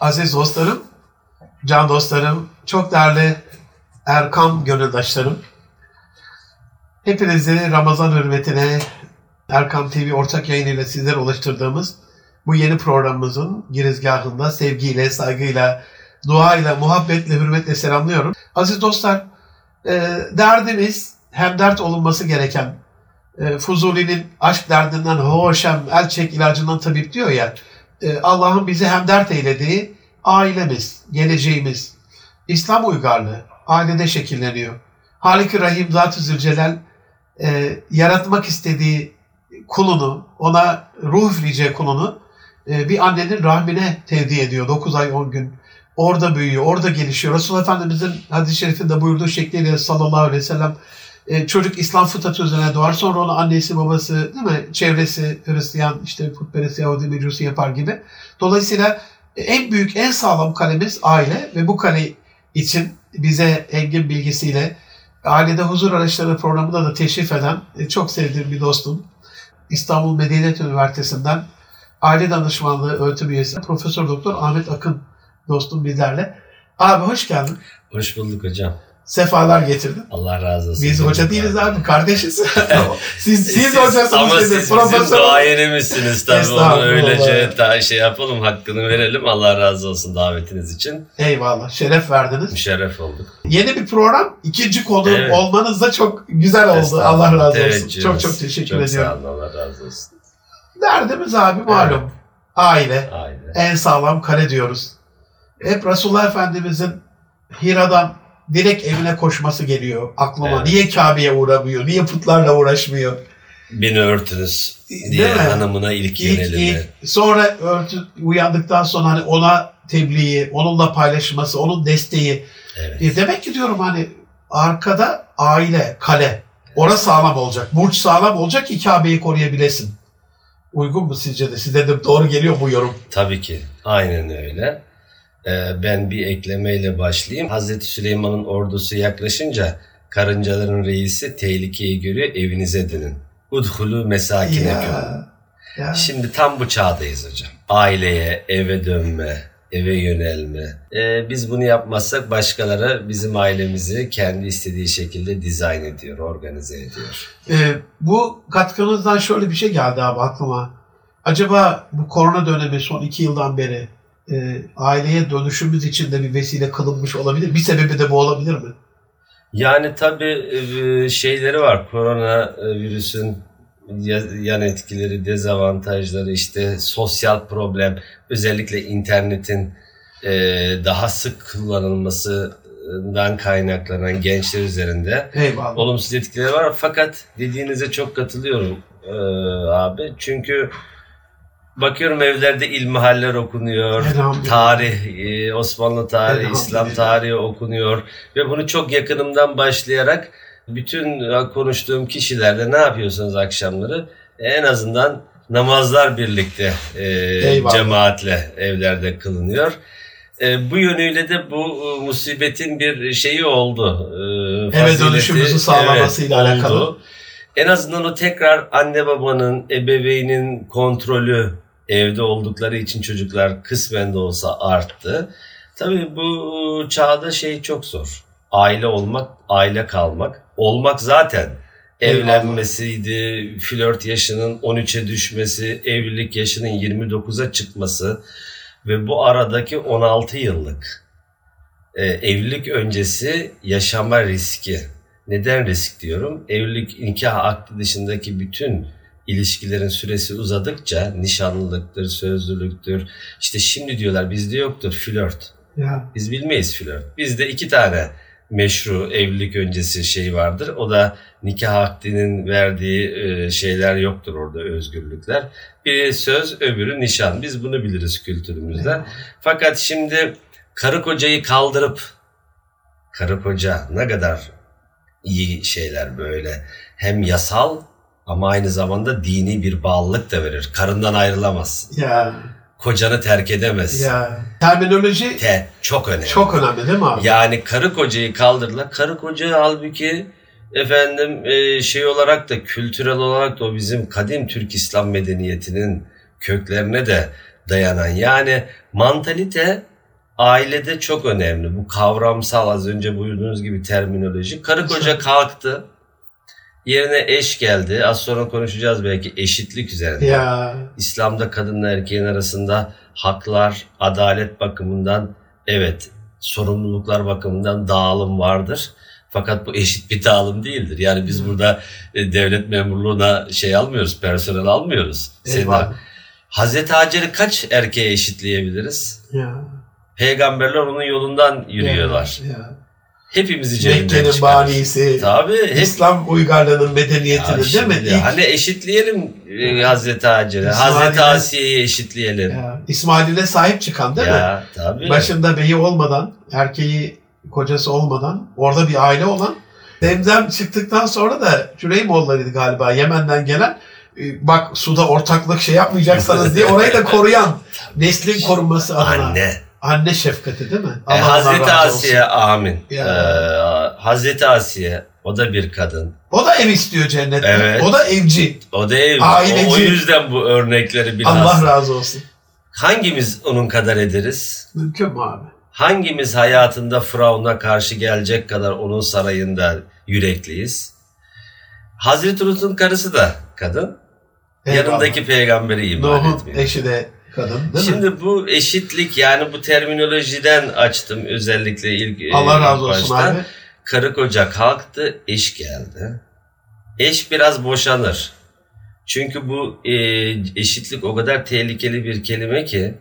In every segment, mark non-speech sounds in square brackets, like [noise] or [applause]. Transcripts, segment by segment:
Aziz dostlarım, can dostlarım, çok değerli Erkam gönüldaşlarım. Hepinizi Ramazan hürmetine Erkam TV ortak yayınıyla sizlere ulaştırdığımız bu yeni programımızın girizgahında sevgiyle, saygıyla, duayla, muhabbetle, hürmetle selamlıyorum. Aziz dostlar, e, derdimiz hem dert olunması gereken e, Fuzuli'nin aşk derdinden hoşem, el çek ilacından tabip diyor ya, Allah'ın bizi hem dert eylediği ailemiz, geleceğimiz, İslam uygarlığı ailede şekilleniyor. Halik-i Rahim Zat-ı Zülcelal e, yaratmak istediği kulunu, ona ruh üfleyeceği kulunu e, bir annenin rahmine tevdi ediyor 9 ay 10 gün. Orada büyüyor, orada gelişiyor. Resulullah Efendimizin hadis-i şerifinde buyurduğu şekliyle sallallahu aleyhi ve sellem e, çocuk İslam fıtratı üzerine doğar. Sonra onu annesi, babası, değil mi? Çevresi, Hristiyan, işte putperest, Yahudi, Mecusi yapar gibi. Dolayısıyla en büyük, en sağlam kalemiz aile ve bu kale için bize engin bilgisiyle Ailede Huzur Araçları programında da teşrif eden e, çok sevdiğim bir dostum. İstanbul Medeniyet Üniversitesi'nden aile danışmanlığı öğretim üyesi Profesör Doktor Ahmet Akın dostum bizlerle. Abi hoş geldin. Hoş bulduk hocam. Sefalar getirdin. Allah razı olsun. Biz hoca değiliz abi, kardeşiz. [laughs] siz, siz hocasınız. Ama siz bizim profesör. duayenemizsiniz tabii. Onu öylece ta şey yapalım, hakkını verelim. Allah razı olsun davetiniz için. Eyvallah, şeref verdiniz. Müşerref olduk. Yeni bir program, ikinci konu Evet. olmanız da çok güzel oldu. Allah razı olsun. Teveccühünüz. Çok çok teşekkür çok ediyorum. sağ olun, Allah razı olsun. Derdimiz abi malum. Aile. Aynen. En sağlam kale diyoruz. Hep Resulullah Efendimizin Hira'dan direkt evine koşması geliyor aklıma. Evet. Niye Kabe'ye uğramıyor? Niye putlarla uğraşmıyor? Beni örtünüz Değil diye mi? hanımına ilk, İlk, ilk, sonra örtü, uyandıktan sonra hani ona tebliği, onunla paylaşması, onun desteği. Evet. E demek ki diyorum hani arkada aile, kale. Orası sağlam olacak. Burç sağlam olacak ki Kabe'yi koruyabilesin. Uygun mu sizce de? Size de doğru geliyor bu yorum. Tabii ki. Aynen öyle. Ee, ben bir eklemeyle başlayayım. Hazreti Süleyman'ın ordusu yaklaşınca karıncaların reisi tehlikeyi görüyor evinize dönün. Udhulu mesakinekum. Ya, ya. Şimdi tam bu çağdayız hocam. Aileye, eve dönme, eve yönelme. Ee, biz bunu yapmazsak başkaları bizim ailemizi kendi istediği şekilde dizayn ediyor, organize ediyor. Ee, bu katkınızdan şöyle bir şey geldi abi aklıma. Acaba bu korona dönemi son iki yıldan beri e, aileye dönüşümüz için de bir vesile kılınmış olabilir. Bir sebebi de bu olabilir mi? Yani tabii e, şeyleri var. Korona e, virüsün ya- yan etkileri, dezavantajları, işte sosyal problem, özellikle internetin e, daha sık kullanılmasından kaynaklanan gençler üzerinde Eyvallah. olumsuz etkileri var. Fakat dediğinize çok katılıyorum abi. Çünkü bakıyorum evlerde ilmihaller okunuyor. Tarih, e, Osmanlı tarihi. İslam tarihi okunuyor. Ve bunu çok yakınımdan başlayarak bütün e, konuştuğum kişilerle ne yapıyorsunuz akşamları? En azından namazlar birlikte e, Eyvallah. cemaatle evlerde kılınıyor. E, bu yönüyle de bu e, musibetin bir şeyi oldu. E, Eve dönüşümüzü sağlamasıyla evet, alakalı. oldu. En azından o tekrar anne babanın, ebeveynin kontrolü evde oldukları için çocuklar kısmen de olsa arttı. Tabii bu çağda şey çok zor. Aile olmak, aile kalmak. Olmak zaten evlenmesiydi, flört yaşının 13'e düşmesi, evlilik yaşının 29'a çıkması ve bu aradaki 16 yıllık e, evlilik öncesi yaşama riski. Neden risk diyorum? Evlilik nikah akdi dışındaki bütün ilişkilerin süresi uzadıkça nişanlılıktır, sözlülüktür. İşte şimdi diyorlar bizde yoktur flört. Ya. Biz bilmeyiz flört. Bizde iki tane meşru evlilik öncesi şey vardır. O da nikah akdinin verdiği e, şeyler yoktur orada özgürlükler. Biri söz, öbürü nişan. Biz bunu biliriz kültürümüzde. Fakat şimdi karı kocayı kaldırıp karı koca ne kadar iyi şeyler böyle. Hem yasal ama aynı zamanda dini bir bağlılık da verir. Karından ayrılamazsın. Ya. Kocanı terk edemezsin. Ya. Terminoloji Te çok önemli. çok önemli değil mi abi? Yani karı kocayı kaldırdılar. Karı koca halbuki efendim e, şey olarak da kültürel olarak da o bizim kadim Türk İslam medeniyetinin köklerine de dayanan. Yani mantalite ailede çok önemli. Bu kavramsal az önce buyurduğunuz gibi terminoloji. Karı koca kalktı. Yerine eş geldi. Az sonra konuşacağız belki eşitlik üzerine. Ya İslam'da kadınla erkeğin arasında haklar, adalet bakımından evet sorumluluklar bakımından dağılım vardır. Fakat bu eşit bir dağılım değildir. Yani biz burada e, devlet memurluğuna şey almıyoruz, personel almıyoruz. Eyvallah. Hazreti Hacer'i kaç erkeğe eşitleyebiliriz? Ya. Peygamberler onun yolundan yürüyorlar. Ya, ya. Hepimizi cebinden Mekke'nin banisi, Tabii. Hep, İslam uygarlığının medeniyetinin Ya değil mi? İlk- Hani eşitleyelim e, Hazreti Hacer'i. Hazreti Asiye'yi eşitleyelim. Ya, ya, İsmail'e sahip çıkan değil mi? tabii. Başında beyi olmadan, erkeği kocası olmadan, orada bir aile olan. Zemzem çıktıktan sonra da Cüreymoğullarıydı galiba Yemen'den gelen. e, Bak suda ortaklık şey yapmayacaksanız diye orayı da koruyan [laughs] neslin korunması adına. Anne. Anne şefkati değil mi? E, Allah Hazreti razı olsun. Asiye amin. Ee, Hazreti Asiye o da bir kadın. O da ev istiyor cennette. Evet. O da evci. O da ev. Aileci. O, o yüzden bu örnekleri biraz. Allah razı olsun. Hangimiz onun kadar ederiz? Mümkün mü abi? Hangimiz hayatında Firavun'a karşı gelecek kadar onun sarayında yürekliyiz? Hazreti Lut'un karısı da kadın. Eyvallah. Yanındaki peygamberi iman Nuh'un etmiyor. eşi de kadın değil mi? Şimdi bu eşitlik yani bu terminolojiden açtım özellikle ilk e, Allah razı olsun başta. abi. Karı koca kalktı, eş geldi. Eş biraz boşanır. Çünkü bu e, eşitlik o kadar tehlikeli bir kelime ki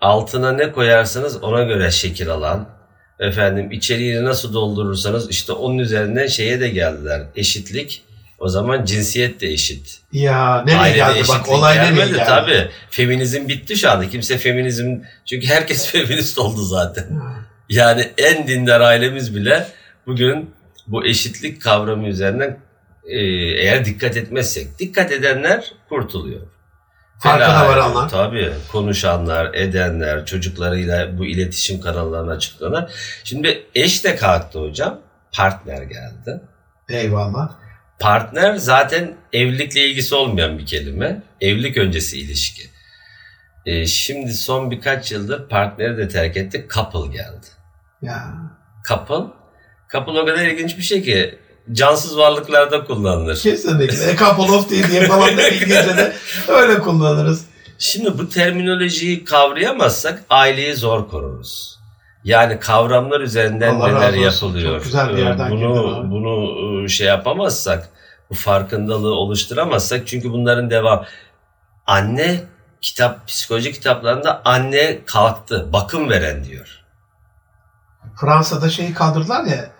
altına ne koyarsanız ona göre şekil alan efendim içeriğini nasıl doldurursanız işte onun üzerinden şeye de geldiler. Eşitlik o zaman cinsiyet de eşit. Ya nereye Ailede geldi bak olay nereye gelmedi geldi? tabii. Feminizm bitti şu anda. Kimse feminizm çünkü herkes [laughs] feminist oldu zaten. Yani en dindar ailemiz bile bugün bu eşitlik kavramı üzerinden e, eğer dikkat etmezsek, dikkat edenler kurtuluyor. Farkına varanlar. Tabii konuşanlar, edenler, çocuklarıyla bu iletişim kanallarına çıkanlar. Şimdi eş de kalktı hocam, partner geldi. Eyvallah. Partner zaten evlilikle ilgisi olmayan bir kelime. Evlilik öncesi ilişki. E, şimdi son birkaç yıldır partneri de terk etti, couple geldi. Ya. Couple. Couple o kadar ilginç bir şey ki cansız varlıklarda kullanılır. Kesinlikle. A couple of tea diye falan da İngilizce'de öyle kullanırız. Şimdi bu terminolojiyi kavrayamazsak aileyi zor koruruz. Yani kavramlar üzerinden Allah neler yapılıyor. Çok güzel bir yerden bunu bunu e, şey yapamazsak, bu farkındalığı oluşturamazsak çünkü bunların devam anne kitap psikoloji kitaplarında anne kalktı, bakım veren diyor. Fransa'da şeyi kaldırdılar ya.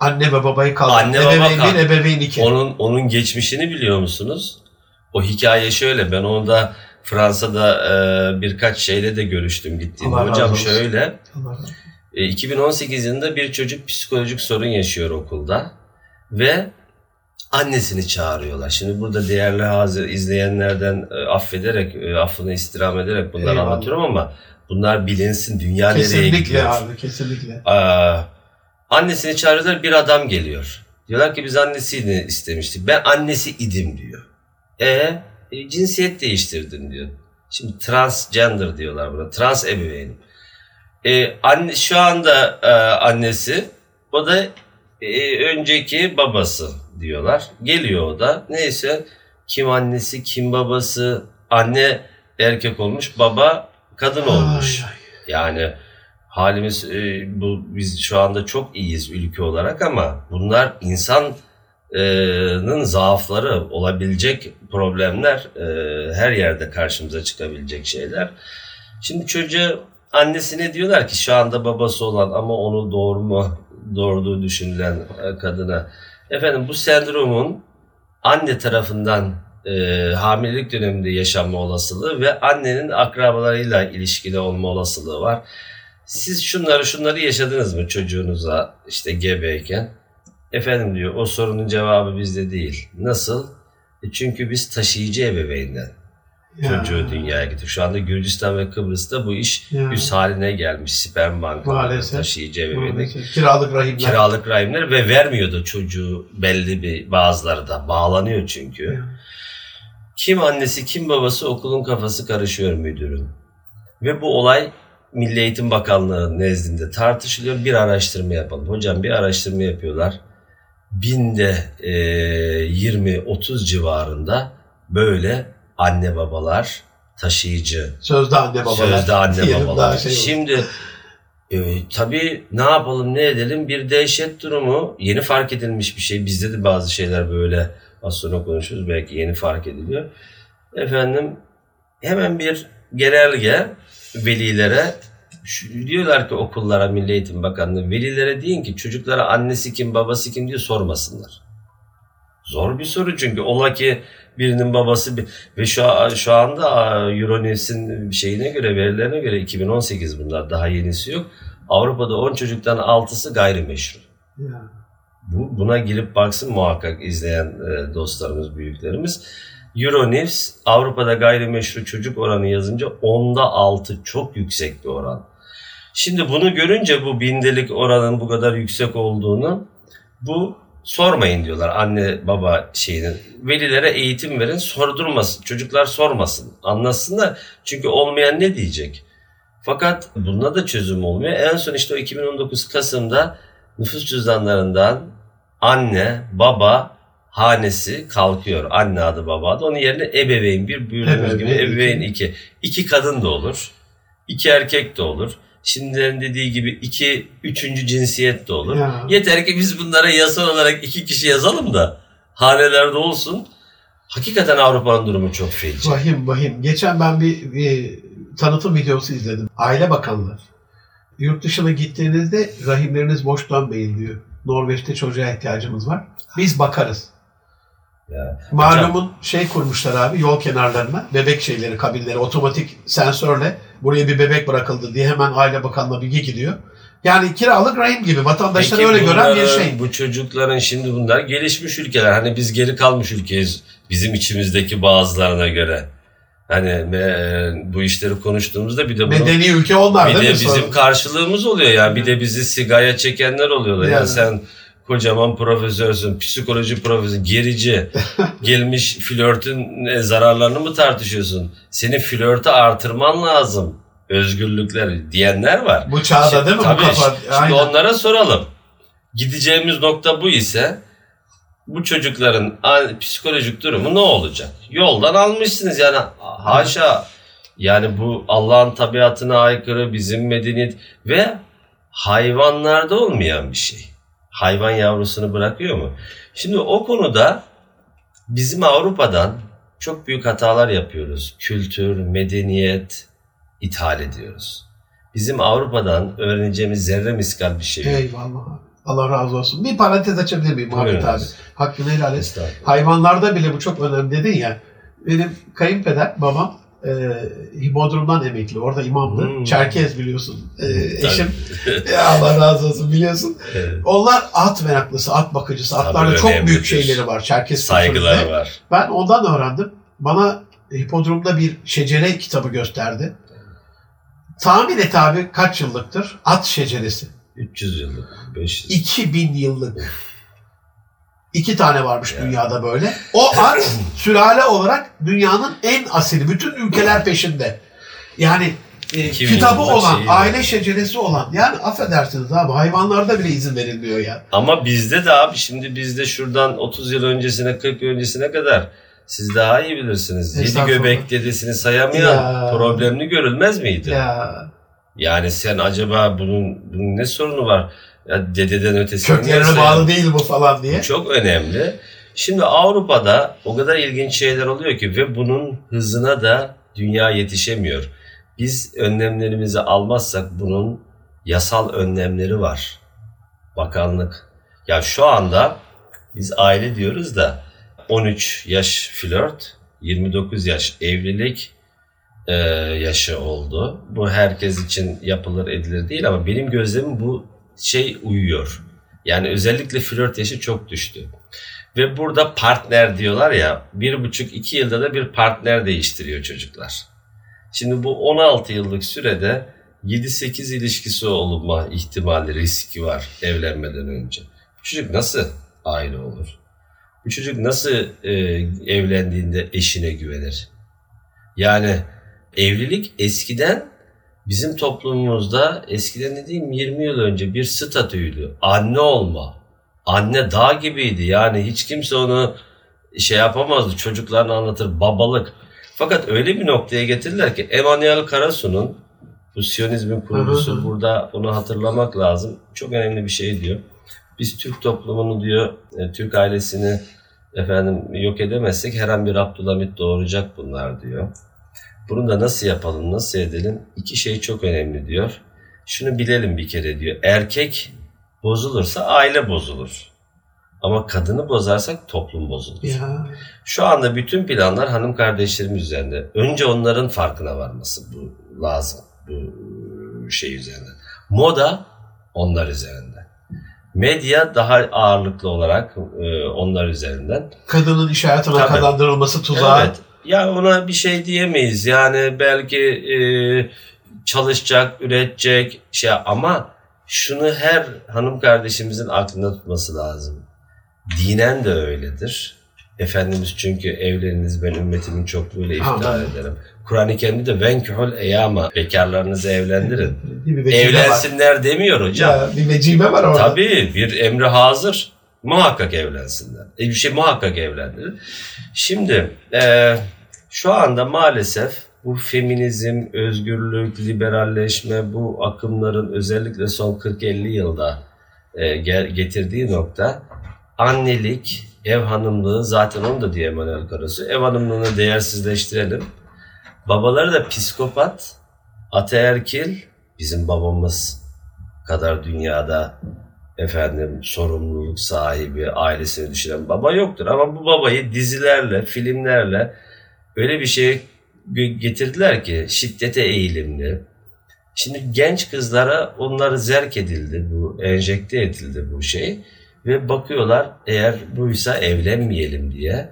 Anne ve babayı kaldırdı. Anne, baba ebeveyn kalk- bir, ebeveyn iki. Onun onun geçmişini biliyor musunuz? O hikaye şöyle. Ben onda Fransa'da e, birkaç şeyle de görüştüm gittiğimde. Hocam şöyle. Allah razı olsun. E, 2018 yılında bir çocuk psikolojik sorun yaşıyor okulda ve annesini çağırıyorlar. Şimdi burada değerli hazır izleyenlerden e, affederek, e, affını istirham ederek bunları Eyvallah. anlatıyorum ama bunlar bilinsin. Dünya nereye Kesinlikle gidiyor? abi kesinlikle. Aa, annesini çağırıyorlar bir adam geliyor. Diyorlar ki biz annesini istemiştik. Ben annesi idim diyor. E, e, cinsiyet değiştirdin diyor. Şimdi transgender diyorlar buna. Trans ebeveynim. E, anne, şu anda e, annesi o da e, önceki babası diyorlar. Geliyor o da. Neyse kim annesi kim babası anne erkek olmuş baba kadın olmuş. Ay, ay. Yani halimiz e, bu biz şu anda çok iyiyiz ülke olarak ama bunlar insanın zaafları olabilecek problemler e, her yerde karşımıza çıkabilecek şeyler. Şimdi çocuğa annesine diyorlar ki şu anda babası olan ama onu doğurma doğurduğu düşünülen kadına efendim bu sendromun anne tarafından e, hamilelik döneminde yaşanma olasılığı ve annenin akrabalarıyla ilişkili olma olasılığı var. Siz şunları şunları yaşadınız mı çocuğunuza işte gebeyken? Efendim diyor o sorunun cevabı bizde değil. Nasıl? E çünkü biz taşıyıcı ebeveynden Ya. çocuğu dünyaya getirdik. Şu anda Gürcistan ve Kıbrıs'ta bu iş Ya. üs haline gelmiş. Sperm bankaları, taşıyıcı ebeveynlik. Kiralık rahimler. kiralık rahimler ve vermiyordu çocuğu belli bir bazıları da bağlanıyor çünkü. Ya. Kim annesi kim babası okulun kafası karışıyor müdürüm. Ve bu olay Milli Eğitim Bakanlığı nezdinde tartışılıyor. Bir araştırma yapalım. Hocam bir araştırma yapıyorlar. Binde e, 20-30 civarında böyle anne babalar taşıyıcı. Sözde anne babalar. Sözde anne babalar. şey. Şimdi e, tabii ne yapalım ne edelim bir dehşet durumu yeni fark edilmiş bir şey. Bizde de bazı şeyler böyle az sonra konuşuruz belki yeni fark ediliyor. Efendim hemen bir genelge velilere şu- diyorlar ki okullara Milli Eğitim Bakanlığı velilere deyin ki çocuklara annesi kim babası kim diye sormasınlar. Zor bir soru çünkü ola ki birinin babası bir, ve şu, şu anda Euronews'in şeyine göre verilerine göre 2018 bunlar daha yenisi yok. Avrupa'da 10 çocuktan 6'sı gayrimeşru. Ya. Bu, buna girip baksın muhakkak izleyen e, dostlarımız, büyüklerimiz. Euronews Avrupa'da gayrimeşru çocuk oranı yazınca onda 6 çok yüksek bir oran. Şimdi bunu görünce bu bindelik oranın bu kadar yüksek olduğunu bu sormayın diyorlar anne baba şeyini. Velilere eğitim verin sordurmasın. Çocuklar sormasın. Anlasınlar. Çünkü olmayan ne diyecek? Fakat bunda da çözüm olmuyor. En son işte o 2019 Kasım'da nüfus cüzdanlarından anne, baba hanesi kalkıyor. Anne adı baba adı. Onun yerine ebeveyn bir buyurduğumuz gibi Ebeveyn iki. İki kadın da olur. iki erkek de olur. Şimdilerin dediği gibi iki, üçüncü cinsiyet de olur. Ya. Yeter ki biz bunlara yasal olarak iki kişi yazalım da hanelerde olsun. Hakikaten Avrupa'nın durumu çok feci. Vahim vahim. Geçen ben bir, bir tanıtım videosu izledim. Aile Bakanlığı. Yurt dışına gittiğinizde rahimleriniz boş dönmeyin diyor. Norveç'te çocuğa ihtiyacımız var. Biz bakarız. Ya. Malumun şey kurmuşlar abi yol kenarlarına bebek şeyleri kabinleri otomatik sensörle buraya bir bebek bırakıldı diye hemen Aile Bakanlığı bilgi gidiyor. Yani kiralık rahim gibi vatandaşlar öyle gören bir bunların, şey. Bu çocukların şimdi bunlar gelişmiş ülkeler. Hani biz geri kalmış ülkeyiz bizim içimizdeki bazılarına göre. Hani me- bu işleri konuştuğumuzda bir de bunu Medeni ülke onlar bir de bizim karşılığımız oluyor ya. Bir de bizi sigaya çekenler oluyorlar. Ya Yani. sen kocaman profesörsün, psikoloji profesörü, gerici. [laughs] Gelmiş flörtün e, zararlarını mı tartışıyorsun? Senin flörtü artırman lazım. Özgürlükler diyenler var. Bu çağda değil mi Tabii, bu kafa? Şimdi Aynen. onlara soralım. Gideceğimiz nokta bu ise bu çocukların psikolojik durumu ne olacak? Yoldan almışsınız yani haşa yani bu Allah'ın tabiatına aykırı bizim medeniyet ve hayvanlarda olmayan bir şey. Hayvan yavrusunu bırakıyor mu? Şimdi o konuda bizim Avrupa'dan çok büyük hatalar yapıyoruz. Kültür, medeniyet ithal ediyoruz. Bizim Avrupa'dan öğreneceğimiz zerre miskal bir şey yok. Eyvallah. Allah razı olsun. Bir parantez açabilir miyim Muhammed abi? Hakkını helal et. Hayvanlarda bile bu çok önemli dedin ya. Benim kayınpeder, babam e, Hipodrom'dan emekli. Orada imamdı. Hmm. Çerkez biliyorsun. E, eşim. Ya [laughs] Allah razı olsun biliyorsun. Evet. Onlar at meraklısı, at bakıcısı. Tabii Atlarla çok büyük şeyleri var. Çerkez Saygıları kültüründe. var. Ben ondan öğrendim. Bana Hipodrom'da bir şecere kitabı gösterdi. Tahmin et abi kaç yıllıktır? At şeceresi. 300 yıllık, 500. 2000 yıllık. İki tane varmış Ya. dünyada böyle. O at [laughs] sülale olarak dünyanın en asili. Bütün ülkeler peşinde. Yani e, 2000 kitabı olan, şeyi aile şeceresi olan. Yani affedersiniz abi hayvanlarda bile izin verilmiyor ya. Ama bizde de abi şimdi bizde şuradan 30 yıl öncesine 40 yıl öncesine kadar siz daha iyi bilirsiniz. Yedi göbek dedesini sayamayan Ya. problemli görülmez miydi? Ya Yani sen acaba bunun, bunun ne sorunu var? Ya dededen ötesi köklerine bağlı değil bu falan diye. Bu çok önemli. Şimdi Avrupa'da o kadar ilginç şeyler oluyor ki ve bunun hızına da dünya yetişemiyor. Biz önlemlerimizi almazsak bunun yasal önlemleri var. Bakanlık. Ya şu anda biz aile diyoruz da 13 yaş flört, 29 yaş evlilik e, yaşı oldu. Bu herkes için yapılır edilir değil ama benim gözlemim bu şey uyuyor. Yani özellikle flört yaşı çok düştü. Ve burada partner diyorlar ya bir buçuk iki yılda da bir partner değiştiriyor çocuklar. Şimdi bu 16 yıllık sürede 7-8 ilişkisi olma ihtimali riski var evlenmeden önce. Bu çocuk nasıl aile olur? Bu çocuk nasıl e, evlendiğinde eşine güvenir? Yani evlilik eskiden bizim toplumumuzda eskiden ne diyeyim 20 yıl önce bir statüydü. Anne olma. Anne dağ gibiydi. Yani hiç kimse onu şey yapamazdı. Çocuklarına anlatır babalık. Fakat öyle bir noktaya getirdiler ki Emanuel Karasu'nun bu Siyonizmin kurucusu Hı hı. burada onu hatırlamak lazım. Çok önemli bir şey diyor. Biz Türk toplumunu diyor, e, Türk ailesini efendim yok edemezsek her an bir Abdülhamit doğuracak bunlar diyor. Bunu da nasıl yapalım, nasıl edelim? İki şey çok önemli diyor. Şunu bilelim bir kere diyor. Erkek bozulursa aile bozulur. Ama kadını bozarsak toplum bozulur. Ya. Şu anda bütün planlar hanım kardeşlerimiz üzerinde. Önce onların farkına varması bu lazım. Bu şey üzerinde. Moda onlar üzerinde. Medya daha ağırlıklı olarak e, onlar üzerinden. Kadının iş hayatına Tabii. kazandırılması tuzağı. Evet. Ya ona bir şey diyemeyiz. Yani belki e, çalışacak, üretecek şey ama şunu her hanım kardeşimizin aklında tutması lazım. Dinen de öyledir. Efendimiz çünkü evleniniz ben ümmetimin çokluğuyla iftihar ederim. Kur'an-ı Kerim'de venkühül eyama bekarlarınızı evlendirin. Vecime var. Evlensinler demiyor hocam. Ya, bir vecime var orada. Tabii bir emri hazır. Muhakkak evlensinler. E bir şey muhakkak evlendirir. Şimdi e, şu anda maalesef bu feminizm, özgürlük, liberalleşme bu akımların özellikle son 40-50 yılda e, getirdiği nokta annelik, ev hanımlığı zaten onu da diye Emanuel Karasu. Ev hanımlığını değersizleştirelim. Babaları da psikopat, ataerkil, bizim babamız kadar dünyada efendim sorumluluk sahibi, ailesini düşünen baba yoktur. Ama bu babayı dizilerle, filmlerle öyle bir şeye gö- getirdiler ki şiddete eğilimli. Şimdi genç kızlara onları zerk edildi, bu enjekte edildi bu şey ve bakıyorlar eğer buysa evlenmeyelim diye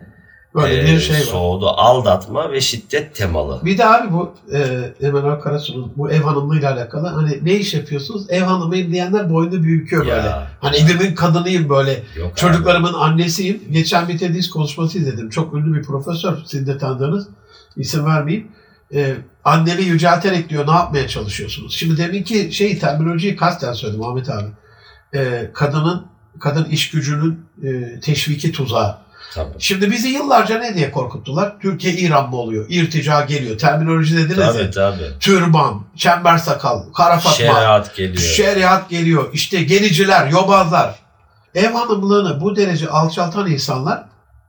Böyle e, bir şey var. soğudu. Aldatma ve şiddet temalı. Bir de abi bu e, Emanuel Karasu'nun bu ev hanımlığıyla alakalı hani ne iş yapıyorsunuz? Ev hanımıyım diyenler boynunu büyüküyor böyle. Ya, Hani evimin kadınıyım böyle. yok abi. Çocuklarımın annesiyim. Geçen bir TEDx konuşması izledim. Çok ünlü bir profesör. Sizin de tanıdığınız. isim vermeyeyim. Ee, anneni yücelterek diyor ne yapmaya çalışıyorsunuz? Şimdi deminki şey terminolojiyi kasten söyledim Ahmet abi. Ee, kadının kadın iş gücünün e, teşviki tuzağı. Tabii. Şimdi bizi yıllarca ne diye korkuttular? Türkiye İran mı oluyor? İrtica geliyor. Terminoloji dediniz ya. Tabii tabii. Türban, çember sakal, kara fatma. Şeriat geliyor. Şeriat geliyor. İşte geliciler, yobazlar. Ev hanımlığını bu derece alçaltan insanlar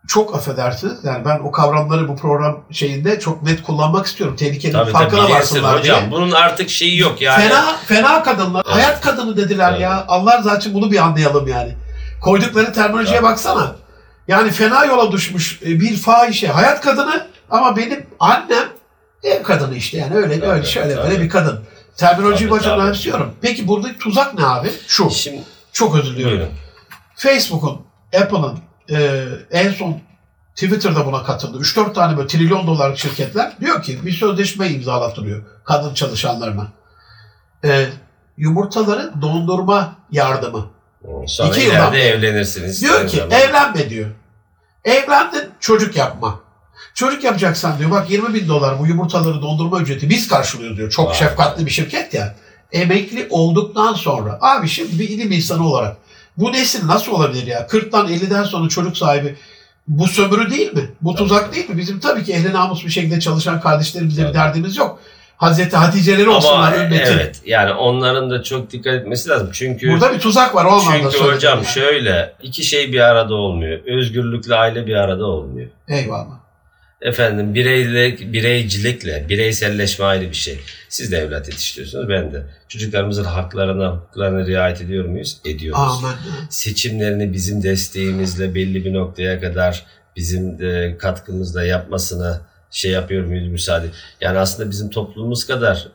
çok affedersiniz. Yani ben o kavramları bu program şeyinde çok net kullanmak istiyorum. Tehlikenin Tabii farkına tabii varsınlar hocam. diye. Bunun artık şeyi yok yani. Fena, fena kadınlar. Evet. Hayat kadını dediler Evet. ya. Allah zaten bunu bir anlayalım yani. Koydukları terminolojiye Evet. baksana. Yani fena yola düşmüş e, bir fahişe. Hayat kadını ama benim annem ev kadını işte yani öyle Tabii, öyle şöyle tabii. böyle bir kadın. Terminolojiyi tabii. önemsiyorum. Peki buradaki tuzak ne abi? Şu. Şimdi Çok özür diliyorum. Facebook'un, Apple'ın e, en son Twitter'da buna katıldı. 3-4 tane böyle trilyon dolarlık şirketler diyor ki bir sözleşme imzalattırıyor kadın çalışanlarına. E, yumurtaları dondurma yardımı. Sonra İki beri. evlenirsiniz. Diyor ki zaman. evlenme diyor. Evlendin çocuk yapma. Çocuk yapacaksan diyor bak 20 bin dolar bu yumurtaları dondurma ücreti biz karşılıyoruz diyor. Çok Vay. şefkatli bir şirket ya. Emekli olduktan sonra abi şimdi bir ilim insanı olarak bu nesil nasıl olabilir ya? 40'tan 50'den sonra çocuk sahibi bu sömürü değil mi? Bu tuzak değil mi? Bizim tabii ki ehli namus bir şekilde çalışan kardeşlerimizle bir Tabii. derdimiz yok. Hazreti Hatice'leri olsunlar ümmetin. evet yani onların da çok dikkat etmesi lazım. Çünkü Burada bir tuzak var o anlamda çünkü hocam yani. şöyle iki şey bir arada olmuyor. Özgürlükle aile bir arada olmuyor. Eyvallah. Efendim bireylik, bireycilikle, bireyselleşme ayrı bir şey. Siz de evlat yetiştiriyorsunuz, ben de. Çocuklarımızın haklarına, hukuklarına riayet ediyor muyuz? Ediyoruz. Amin. Seçimlerini bizim desteğimizle belli bir noktaya kadar bizim de katkımızla yapmasına şey yapıyor muyuz müsaade? Yani aslında bizim toplumumuz kadar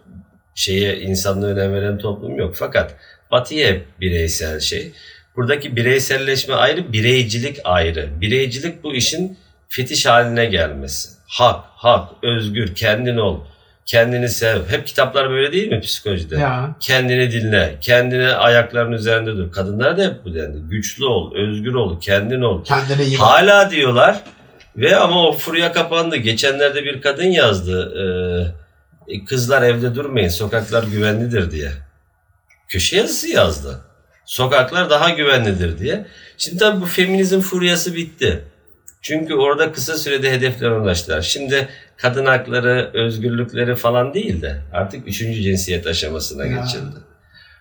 şeye insanlığa önem veren toplum yok. Fakat batıya hep bireysel şey. Buradaki bireyselleşme ayrı, bireycilik ayrı. Bireycilik bu işin fetiş haline gelmesi. Hak, hak, özgür, kendin ol, kendini sev. Hep kitaplar böyle değil mi psikolojide? Ya. Kendini dinle, kendine ayakların üzerinde dur. Kadınlara da hep bu dendi. Güçlü ol, özgür ol, kendin ol. Kendine iyi. Hala diyorlar ve ama o furya kapandı. Geçenlerde bir kadın yazdı. Ee, E, kızlar evde durmayın, sokaklar güvenlidir diye. Köşe yazısı yazdı. Sokaklar daha güvenlidir diye. Şimdi tabii bu feminizm furyası bitti. Çünkü orada kısa sürede hedeflerine ulaştılar. Şimdi kadın hakları, özgürlükleri falan değil de artık üçüncü cinsiyet aşamasına Ya. geçildi.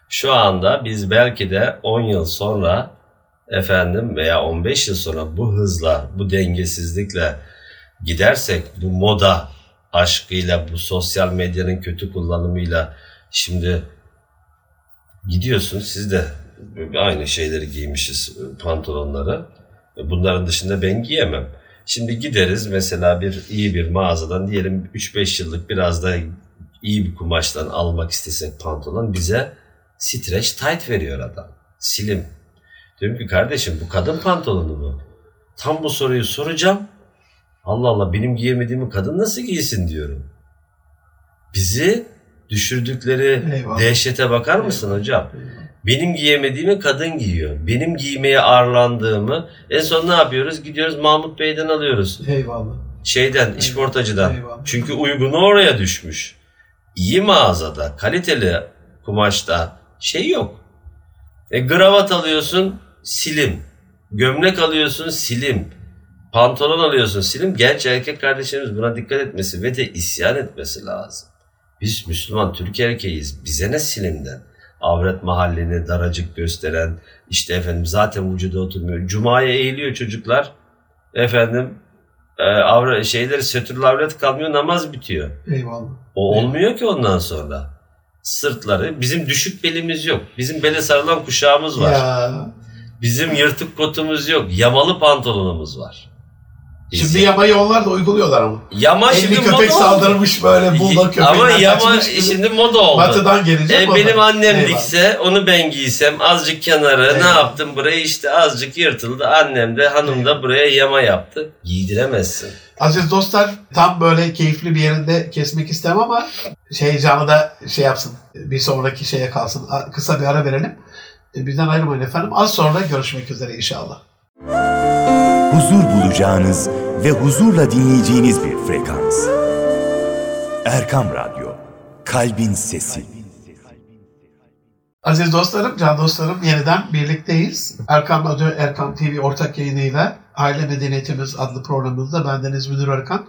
Şu anda biz belki de 10 yıl sonra efendim veya 15 yıl sonra bu hızla, bu dengesizlikle gidersek bu moda aşkıyla, bu sosyal medyanın kötü kullanımıyla şimdi gidiyorsun siz de aynı şeyleri giymişiz pantolonları. Bunların dışında ben giyemem. Şimdi gideriz mesela bir iyi bir mağazadan diyelim 3-5 yıllık biraz da iyi bir kumaştan almak istesek pantolon bize stretch tight veriyor adam. Silim. Diyorum ki kardeşim bu kadın pantolonu mu? Tam bu soruyu soracağım. Allah Allah benim giyemediğimi kadın nasıl giysin diyorum. Bizi düşürdükleri Eyvallah. dehşete bakar mısın hocam? Benim giyemediğimi kadın giyiyor. Benim giymeye ağırlandığımı en son ne yapıyoruz? Gidiyoruz Mahmut Bey'den alıyoruz. Eyvallah. Şeyden, işportacıdan. Eyvallah. Çünkü uygunu oraya düşmüş. İyi mağazada, kaliteli kumaşta şey yok. E, gravat alıyorsun, silim. Gömlek alıyorsun, silim. Pantolon alıyorsun, silim. Genç erkek kardeşlerimiz buna dikkat etmesi ve de isyan etmesi lazım. Biz Müslüman Türk erkeğiz. Bize ne silimden? Avret mahallini daracık gösteren, işte efendim zaten vücuda oturmuyor. Cuma'ya eğiliyor çocuklar. Efendim e, avra, şeyleri sötürlü avret kalmıyor namaz bitiyor. Eyvallah. O olmuyor ki ondan sonra. Sırtları. Bizim düşük belimiz yok. Bizim bele sarılan kuşağımız var. Ya. Bizim yırtık kotumuz yok. Yamalı pantolonumuz var. Bizim- Şimdi yamayı onlar da uyguluyorlar ama. yama Elli şimdi köpek moda oldu. saldırmış böyle bulldog köpeğinden Ama yama şimdi moda oldu. Batıdan gelecek E, benim annem Eyvallah. dikse onu ben giysem azıcık kenarı ne Eyvallah. yaptım buraya işte azıcık yırtıldı. Annem de hanım da buraya yama yaptı. Giydiremezsin. Aziz dostlar tam böyle keyifli bir yerinde kesmek istemem ama şey canı da şey yapsın. Bir sonraki şeye kalsın. Kısa bir ara verelim. E, Bizden ayrılmayın efendim. Az sonra görüşmek üzere inşallah. huzur bulacağınız ve huzurla dinleyeceğiniz bir frekans. Erkam Radyo, Kalbin Sesi. Aziz dostlarım, can dostlarım yeniden birlikteyiz. Erkam Radyo, Erkam TV ortak yayınıyla Aile Medeniyetimiz adlı programımızda bendeniz Münir Arıkan.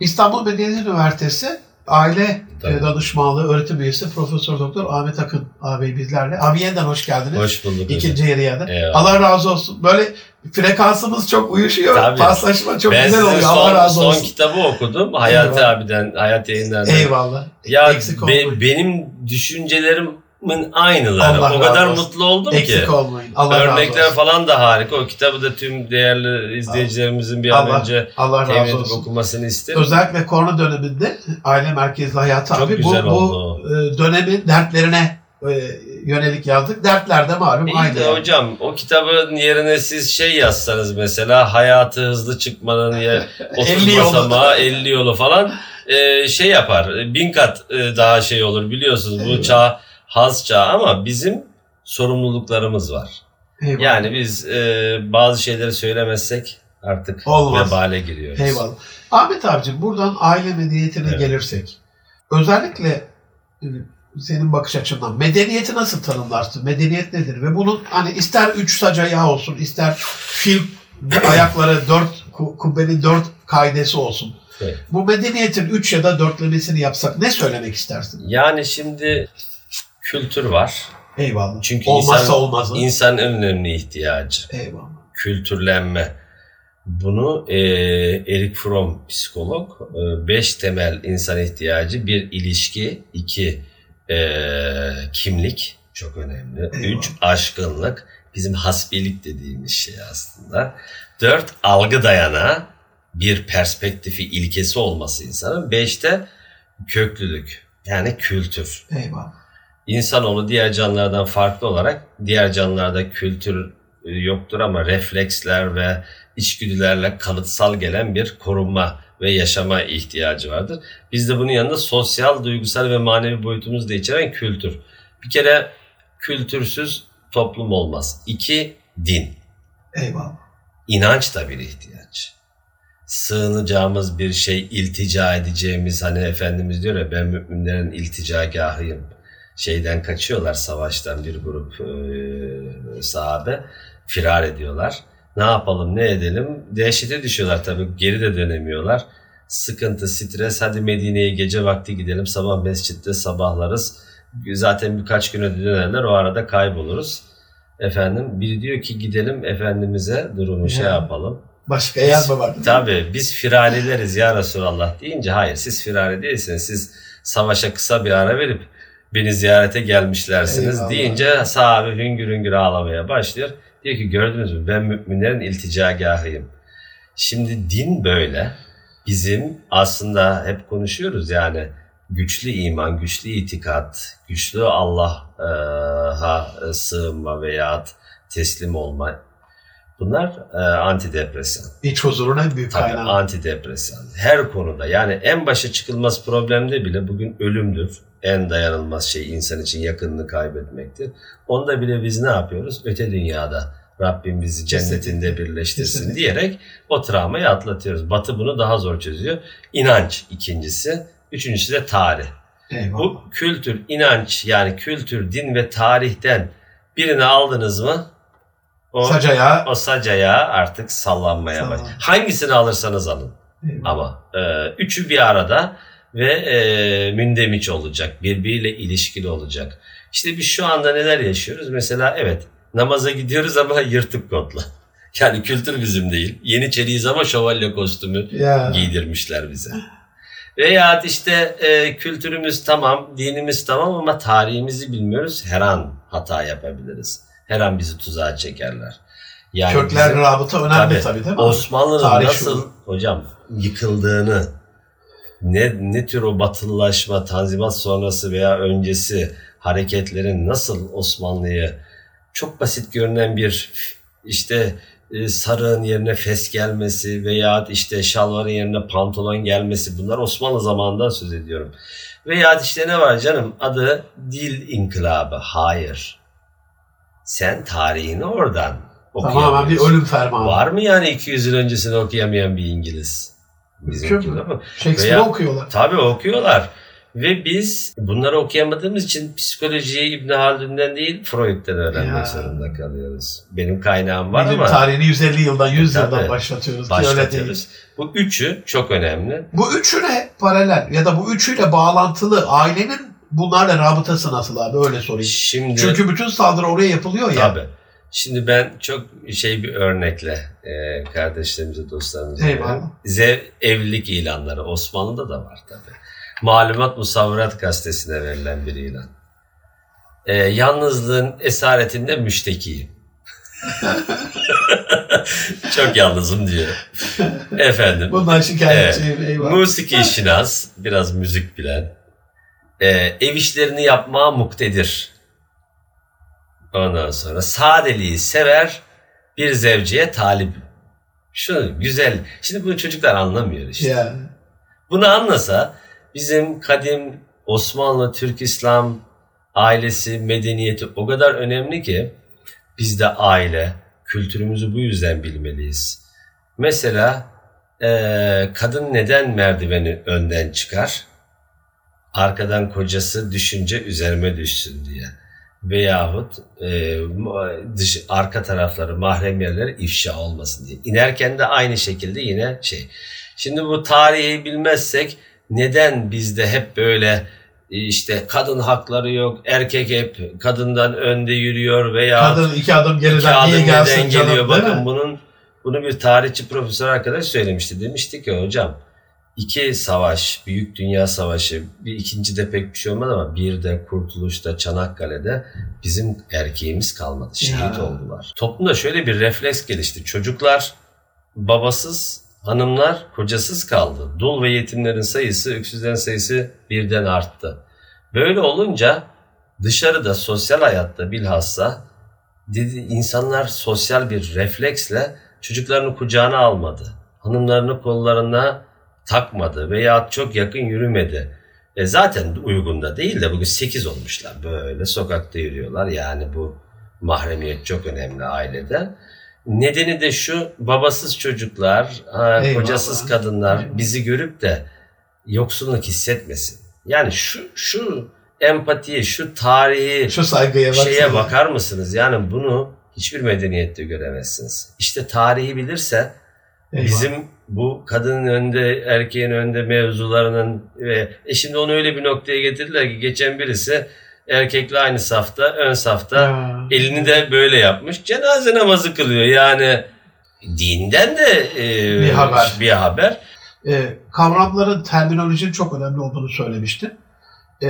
İstanbul Medeniyet Üniversitesi Aile Tabii. e, Danışmanlığı Öğretim Üyesi Profesör Doktor Ahmet Akın abi bizlerle. Abi yeniden hoş geldiniz. Hoş bulduk. hocam. İkinci yarıya da. Eyvallah. Allah razı olsun. Böyle frekansımız çok uyuşuyor. Tabii. Paslaşma çok ben güzel oluyor. son, Allah razı son olsun. kitabı okudum. Hayati Eyvallah. abiden, Hayat yayınlarından. Eyvallah. Ya Eksik be- benim düşüncelerimin aynıları. Allah o kadar razı olsun. mutlu oldum ki. Eksik olmayın. Allah razı Örnekler olsun. falan da harika. O kitabı da tüm değerli izleyicilerimizin bir an Allah- önce Allah temin razı edip olsun. okumasını isterim. Özellikle korona döneminde aile merkezli hayatı Çok abi bu, güzel bu oldu. e, dönemin dertlerine e, yönelik yazdık. Dertler de malum İyi aynı. de yani. hocam o kitabın yerine siz şey yazsanız mesela hayatı hızlı çıkmanın ya 50 30 yolu. basamağı 50 yolu falan e, şey yapar. Bin kat daha şey olur biliyorsunuz bu Eyvallah. çağ haz çağı ama bizim sorumluluklarımız var. Eyvallah. Yani biz e, bazı şeyleri söylemezsek artık Olmaz. vebale giriyoruz. Eyvallah. Ahmet abicim buradan aile medeniyetine Evet. gelirsek. Özellikle e, senin bakış açından medeniyeti nasıl tanımlarsın? Medeniyet nedir? Ve bunun hani ister üç sac ayağı olsun, ister fil [coughs] ayakları dört ku- kubbenin dört kaidesi olsun. Evet. Bu medeniyetin üç ya da dörtlemesini yapsak ne söylemek istersin? Yani şimdi kültür var. Eyvallah. Çünkü Olmazsa insan, olmazı. insan en önemli ihtiyacı. Eyvallah. kültürlenme. Bunu e, Erik Fromm psikolog e, beş temel insan ihtiyacı bir ilişki, iki e, kimlik çok önemli, Eyvallah. üç aşkınlık bizim hasbilik dediğimiz şey aslında, dört algı dayanağı bir perspektifi ilkesi olması insanın, beşte köklülük yani kültür. Eyvallah. İnsanoğlu diğer canlılardan farklı olarak diğer canlılarda kültür e, yoktur ama refleksler ve içgüdülerle kalıtsal gelen bir korunma ve yaşama ihtiyacı vardır. Bizde bunun yanında sosyal, duygusal ve manevi boyutumuz da içeren kültür. Bir kere kültürsüz toplum olmaz. İki, din. Eyvallah. İnanç da bir ihtiyaç. sığınacağımız bir şey, iltica edeceğimiz hani Efendimiz diyor ya ben müminlerin ilticagahıyım. Şeyden kaçıyorlar savaştan bir grup e, sahabe firar ediyorlar. Ne yapalım ne edelim? Dehşete düşüyorlar tabii geri de dönemiyorlar. Sıkıntı, stres hadi Medine'ye gece vakti gidelim sabah mescitte sabahlarız. Zaten birkaç güne dönerler o arada kayboluruz. Efendim biri diyor ki gidelim Efendimiz'e durumu şey Ya. yapalım. Başka yer mi var? Tabii biz firanileriz ya Resulallah deyince hayır siz firari değilsiniz. Siz savaşa kısa bir ara verip beni ziyarete gelmişlersiniz Eyvallah. deyince sahabe hüngür hüngür ağlamaya başlıyor. Diyor ki gördünüz mü ben müminlerin ilticagahıyım. Şimdi din böyle. Bizim aslında hep konuşuyoruz yani güçlü iman, güçlü itikat, güçlü Allah'a sığınma veya teslim olma. Bunlar e, antidepresan. İç huzurun en büyük Tabii kaynağı. antidepresan. Her konuda yani en başa çıkılmaz problemde bile bugün ölümdür. En dayanılmaz şey insan için yakınını kaybetmektir. Onda bile biz ne yapıyoruz? Öte dünyada Rabbim bizi cennetinde birleştirsin diyerek o travmayı atlatıyoruz. Batı bunu daha zor çözüyor. İnanç ikincisi. Üçüncüsü de tarih. Eyvallah. Bu kültür, inanç yani kültür, din ve tarihten birini aldınız mı o, Sacaya. o sacaya artık sallanmaya Sallan. başlıyor. Hangisini alırsanız alın Eyvallah. ama e, üçü bir arada ve e, mündemiç olacak, birbiriyle ilişkili olacak. İşte biz şu anda neler yaşıyoruz? Mesela evet namaza gidiyoruz ama [laughs] yırtık kotla. Yani kültür bizim değil. Yeniçeriyiz ama şövalye kostümü Ya. giydirmişler bize. Veya işte e, kültürümüz tamam, dinimiz tamam ama tarihimizi bilmiyoruz. Her an hata yapabiliriz. Her an bizi tuzağa çekerler. Yani Kökler bizim- rabıta önemli Tabii. tabii, değil mi? Osmanlı'nın Tarih nasıl şu. hocam yıkıldığını ne ne tür o batılılaşma, tanzimat sonrası veya öncesi hareketlerin nasıl Osmanlı'yı çok basit görünen bir işte e, sarığın yerine fes gelmesi veya işte şalvarın yerine pantolon gelmesi bunlar Osmanlı zamanından söz ediyorum. Veya işte ne var canım adı dil inkılabı. Hayır. Sen tarihini oradan Tamamen bir okuyamıyorsun. ölüm fermanı. Var mı yani 200 yıl öncesini okuyamayan bir İngiliz? Mü? değil mi? Shakespeare Veya- okuyorlar. Tabii okuyorlar. Ve biz bunları okuyamadığımız için psikolojiyi İbn Haldun'dan değil Freud'den öğrenmek Ya. zorunda kalıyoruz. Benim kaynağım var Bilim ama tarihini 150 yıldan 100 Tabii. yıldan başlatıyoruz başlatıyoruz. Bu üçü çok önemli. Bu üçüne paralel ya da bu üçüyle bağlantılı ailenin bunlarla rabıtası nasıl abi öyle sorayım. Şimdi Çünkü bütün saldırı oraya yapılıyor ya. tabii. Şimdi ben çok şey bir örnekle e, kardeşlerimize, dostlarımıza Eyvallah. Zev, evlilik ilanları Osmanlı'da da var tabii. Malumat Musavvirat gazetesine verilen bir ilan. E, yalnızlığın esaretinde müştekiyim. [laughs] çok yalnızım diyor. Efendim. Bundan şikayetçiyim eyvallah. Musiki şinas, biraz müzik bilen. Ee, ev işlerini yapmaya muktedir. Ondan sonra sadeliği sever, bir zevciye talip. Şu güzel. Şimdi bunu çocuklar anlamıyor işte. Ya. Bunu anlasa bizim kadim Osmanlı, Türk İslam ailesi, medeniyeti o kadar önemli ki biz de aile, kültürümüzü bu yüzden bilmeliyiz. Mesela kadın neden merdiveni önden çıkar? Arkadan kocası düşünce üzerime düşsün diye. Veyahut ma- dış, arka tarafları, mahrem yerleri ifşa olmasın diye. İnerken de aynı şekilde yine şey. Şimdi bu tarihi bilmezsek neden bizde hep böyle e, işte kadın hakları yok, erkek hep kadından önde yürüyor veya Kadın iki adım iki geriden adım niye gelsin canım geliyor? değil Bakın bunun bunu bir tarihçi profesör arkadaş söylemişti. Demişti ki hocam iki savaş, büyük dünya savaşı, bir ikincide pek bir şey olmadı ama bir de Kurtuluş'ta, Çanakkale'de bizim erkeğimiz kalmadı. Şehit Ya. oldular. Toplumda şöyle bir refleks gelişti. Çocuklar babasız, hanımlar kocasız kaldı. Dul ve yetimlerin sayısı, öksüzlerin sayısı birden arttı. Böyle olunca dışarıda sosyal hayatta bilhassa dedi, insanlar sosyal bir refleksle çocuklarını kucağına almadı. Hanımlarını kollarına takmadı veya çok yakın yürümedi. E zaten uygun da değil de bugün 8 olmuşlar böyle sokakta yürüyorlar. Yani bu mahremiyet çok önemli ailede. Nedeni de şu babasız çocuklar, ha, Eyvallah. kocasız kadınlar bizi görüp de yoksunluk hissetmesin. Yani şu şu empatiye, şu tarihi Şu saygıya şeye bakar mısınız? Yani bunu hiçbir medeniyette göremezsiniz. İşte tarihi bilirse Eyvallah. bizim bu kadının önde, erkeğin önde mevzularının ve e şimdi onu öyle bir noktaya getirdiler ki geçen birisi erkekle aynı safta, ön safta Ya. elini de böyle yapmış. Cenaze namazı kılıyor. Yani dinden de e, Bir haber. Bir haber. e, kavramların terminolojinin çok önemli olduğunu söylemiştim. E,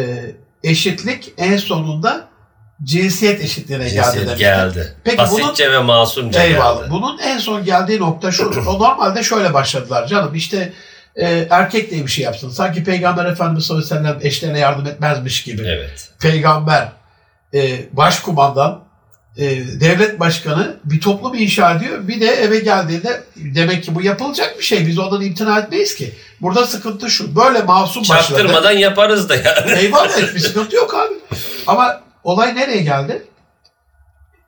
eşitlik en sonunda cinsiyet eşitliğine geldi Cinsiyet demiştim. geldi. Peki Basitçe ve masumca Eyvallah. geldi. Bunun en son geldiği nokta şu. [clears throat] O normalde şöyle başladılar canım. İşte e, erkek de bir şey yapsın. Sanki Peygamber Efendimiz sallallahu aleyhi ve sellem eşlerine yardım etmezmiş gibi. Evet. Peygamber, e, başkumandan, e, devlet başkanı bir toplum inşa ediyor. Bir de eve geldiğinde demek ki bu yapılacak bir şey. Biz ondan imtina etmeyiz ki. Burada sıkıntı şu. Böyle masum başladı. Çaktırmadan yaparız da yani. Eyvallah hiçbir sıkıntı yok abi. Ama olay nereye geldi?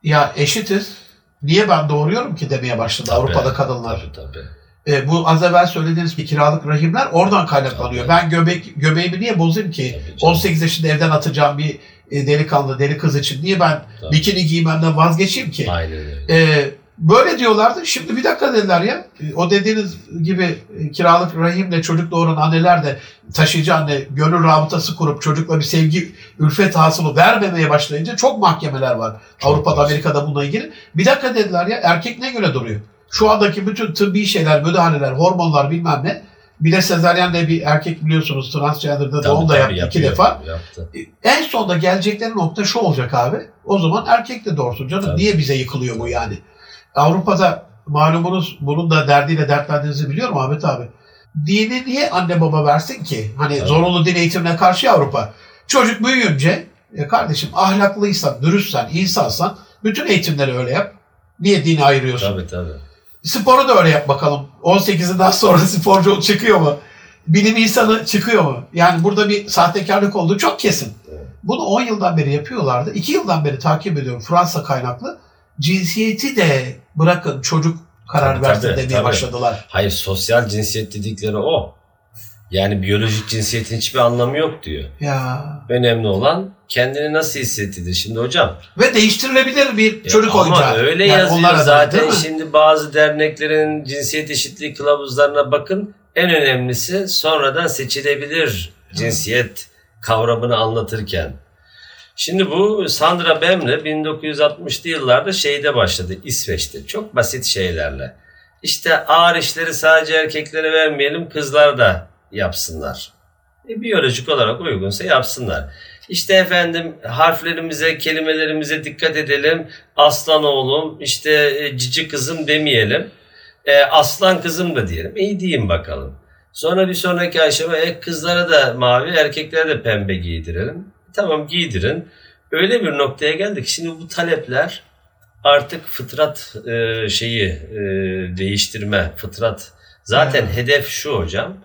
Ya eşitiz. Niye ben doğuruyorum ki demeye başladı Tabii. Avrupa'da kadınlar. Tabii tabii. E, bu az evvel söylediğiniz bir kiralık rahimler oradan kaynaklanıyor. Tabii. Ben göbek göbeğimi niye bozayım ki? Tabii canım. 18 yaşında evden atacağım bir e, delikanlı, deli kız için niye ben Tabii. bikini giymemden vazgeçeyim ki? Aynen öyle. E, böyle diyorlardı. Şimdi bir dakika dediler ya. E, O dediğiniz gibi e, kiralık rahimle çocuk doğuran anneler de taşıyıcı anne gönül rabıtası kurup çocukla bir sevgi, ülfet hasılı vermemeye başlayınca çok mahkemeler var. Çok Avrupa'da, var. Amerika'da bununla ilgili. Bir dakika dediler ya erkek ne göre duruyor? Şu andaki bütün tıbbi şeyler, müdahaleler, hormonlar bilmem ne. Bir de sezaryen de bir erkek biliyorsunuz transgender'da Tabii, doğum da yaptı iki yapıyor, defa. Yaptı. En sonunda gelecekleri nokta şu olacak abi. O zaman erkek de doğursun canım. Tabii. Niye bize yıkılıyor bu yani? Avrupa'da malumunuz bunun da derdiyle dertlendiğinizi biliyorum Ahmet abi. Dini niye anne baba versin ki? Hani Tabii. zorunlu din eğitimine karşı Avrupa. Çocuk büyüyünce ya kardeşim ahlaklıysan, dürüstsen, insansan bütün eğitimleri öyle yap. Niye dini ayırıyorsun? Tabii tabii. Sporu da öyle yap bakalım. 18'inden sonra [laughs] sporcu çıkıyor mu? Bilim insanı çıkıyor mu? Yani burada bir sahtekarlık olduğu çok kesin. Evet. Bunu 10 yıldan beri yapıyorlardı. 2 yıldan beri takip ediyorum Fransa kaynaklı. Cinsiyeti de bırakın çocuk karar Tabii, tabii, demeye tabii. başladılar. Hayır sosyal cinsiyet dedikleri o. Yani biyolojik cinsiyetin hiçbir anlamı yok diyor. Ya Önemli olan kendini nasıl hissettiğidir. Şimdi hocam ve değiştirilebilir bir Ya çocuk ama oyuncağı. öyle Yani yazıyor zaten. Şimdi bazı derneklerin cinsiyet eşitliği kılavuzlarına bakın. En önemlisi sonradan seçilebilir cinsiyet kavramını anlatırken. Şimdi bu Sandra Bemre 1960'lı yıllarda şeyde başladı İsveç'te. Çok basit şeylerle. İşte ağır işleri sadece erkeklere vermeyelim kızlar da yapsınlar. E, biyolojik olarak uygunsa yapsınlar. İşte efendim harflerimize, kelimelerimize dikkat edelim. Aslan oğlum, işte e, cici kızım demeyelim. E, aslan kızım da diyelim. İyi diyeyim bakalım. Sonra bir sonraki aşama e, kızlara da mavi, erkeklere de pembe giydirelim. Tamam giydirin. Öyle bir noktaya geldik. Şimdi bu talepler artık fıtrat e, şeyi e, değiştirme, fıtrat. Zaten Evet. hedef şu hocam.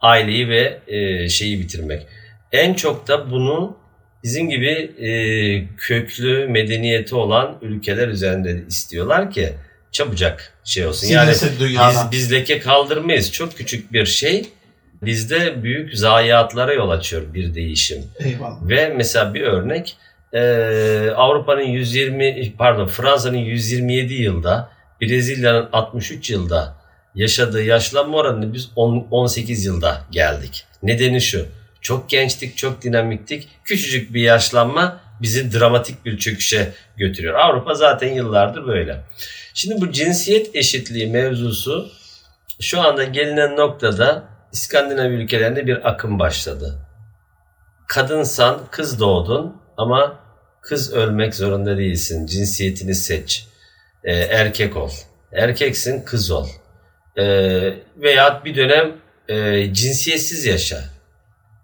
Aileyi ve e, şeyi bitirmek. En çok da bunu bizim gibi e, köklü medeniyeti olan ülkeler üzerinde istiyorlar ki çabucak şey olsun. Yani biz, biz leke kaldırmayız. Çok küçük bir şey bizde büyük zayiatlara yol açıyor bir değişim. Eyvallah. Ve mesela bir örnek e, Avrupa'nın 120 pardon Fransa'nın 127 yılda Brezilya'nın 63 yılda yaşadığı yaşlanma oranını biz 10, 18 yılda geldik. Nedeni şu. Çok gençtik, çok dinamiktik. Küçücük bir yaşlanma bizi dramatik bir çöküşe götürüyor. Avrupa zaten yıllardır böyle. Şimdi bu cinsiyet eşitliği mevzusu şu anda gelinen noktada İskandinav ülkelerinde bir akım başladı. Kadınsan kız doğdun ama kız ölmek zorunda değilsin. Cinsiyetini seç. Ee, erkek ol. Erkeksin kız ol. Ee, veya bir dönem e, cinsiyetsiz yaşa.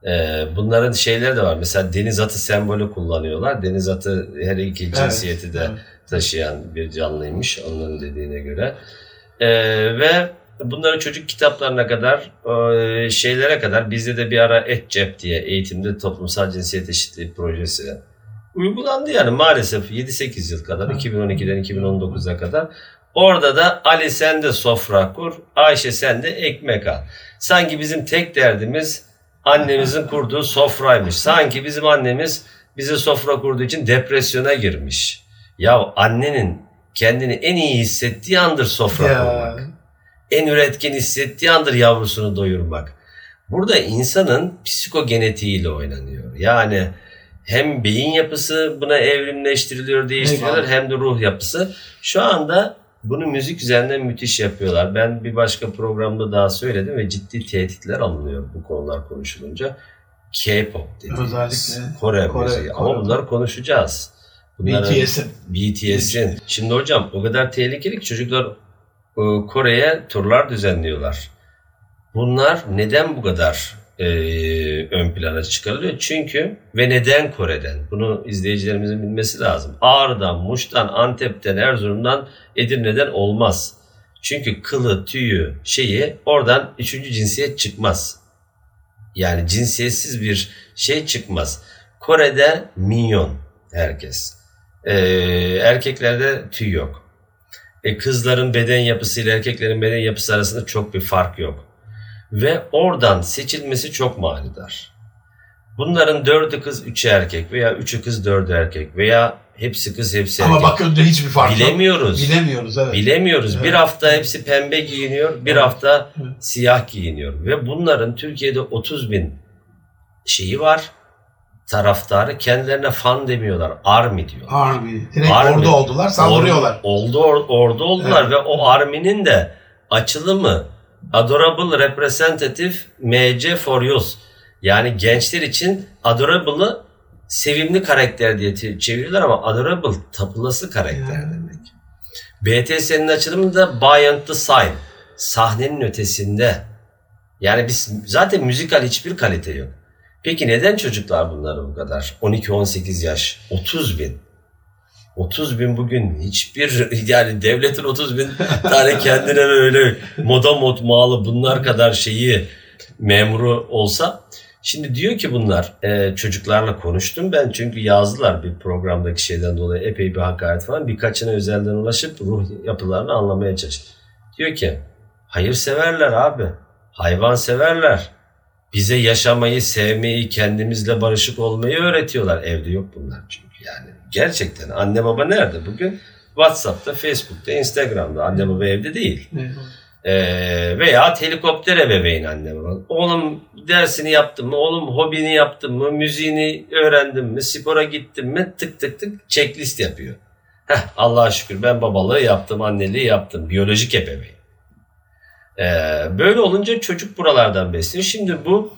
Ee, bunların şeyleri de var. Mesela deniz atı sembolü kullanıyorlar. Deniz atı her iki cinsiyeti de Evet. taşıyan bir canlıymış onların dediğine göre. Ee, ve bunları çocuk kitaplarına kadar e, şeylere kadar bizde de bir ara ETCEP diye eğitimde toplumsal cinsiyet eşitliği projesi uygulandı yani maalesef 7-8 yıl kadar Hı. 2012'den 2019'a kadar Orada da Ali sen de sofra kur, Ayşe sen de ekmek al. Sanki bizim tek derdimiz annemizin kurduğu sofraymış. Sanki bizim annemiz bize sofra kurduğu için depresyona girmiş. Ya annenin kendini en iyi hissettiği andır sofra Ya. kurmak. En üretken hissettiği andır yavrusunu doyurmak. Burada insanın psikogenetiğiyle oynanıyor. Yani hem beyin yapısı buna evrimleştiriliyor, değiştiriliyor Eyvallah. hem de ruh yapısı. Şu anda bunu müzik üzerinden müthiş yapıyorlar. Ben bir başka programda daha söyledim ve ciddi tehditler alınıyor bu konular konuşulunca. K-pop dediğimiz, Özellikle Kore, Kore- müziği. Ama Kore- bunları konuşacağız. BTS'in. BTS'in. Şimdi hocam o kadar tehlikeli ki çocuklar Kore'ye turlar düzenliyorlar. Bunlar neden bu kadar e, ön plana çıkarılıyor? Çünkü ve neden Kore'den? Bunu izleyicilerimizin bilmesi lazım. Ağrı'dan, Muş'tan, Antep'ten, Erzurum'dan, Edirne'den olmaz. Çünkü kılı, tüyü, şeyi oradan üçüncü cinsiyet çıkmaz. Yani cinsiyetsiz bir şey çıkmaz. Kore'de minyon herkes. Ee, erkeklerde tüy yok. E, kızların beden yapısıyla erkeklerin beden yapısı arasında çok bir fark yok. Ve oradan seçilmesi çok manidar. Bunların dördü kız, üçü erkek veya üçü kız, dördü erkek veya hepsi kız, hepsi Ama erkek. bakınca hiçbir fark yok. Bilemiyoruz. Bilemiyoruz evet. Bilemiyoruz. Bir Evet. hafta hepsi pembe giyiniyor, bir Evet. hafta Evet. siyah giyiniyor. Ve bunların Türkiye'de 30 bin şeyi var. Taraftarı kendilerine fan demiyorlar, army diyor. Army. Direkt Army. orada oldular, saldırıyorlar. Or- oldu or- orada oldular Evet. ve o arminin de açılımı Adorable Representative MC for Youth. Yani gençler için Adorable'ı sevimli karakter diye çeviriyorlar ama Adorable tapılası karakter Ya. demek. BTS'nin açılımı da Beyond the Sign. Sahnenin ötesinde. Yani biz zaten müzikal hiçbir kalite yok. Peki neden çocuklar bunları bu kadar? 12-18 yaş, 30 bin. 30 bin bugün hiçbir [laughs] yani devletin 30 bin tane kendine böyle moda mod malı bunlar kadar şeyi memuru olsa Şimdi diyor ki bunlar e, çocuklarla konuştum ben çünkü yazdılar bir programdaki şeyden dolayı epey bir hakaret falan birkaçına özelden ulaşıp ruh yapılarını anlamaya çalıştım. Diyor ki hayır severler abi hayvan severler bize yaşamayı sevmeyi kendimizle barışık olmayı öğretiyorlar evde yok bunlar çünkü yani gerçekten anne baba nerede bugün Whatsapp'ta Facebook'ta Instagram'da anne baba evde değil. Ee, veya helikopter ebeveyn anne baba. Oğlum dersini yaptın mı? Oğlum hobini yaptın mı? Müziğini öğrendin mi? Spora gittin mi? Tık tık tık checklist yapıyor. Heh, Allah'a şükür ben babalığı yaptım, anneliği yaptım. Biyolojik ebeveyn. Ee, böyle olunca çocuk buralardan besleniyor. Şimdi bu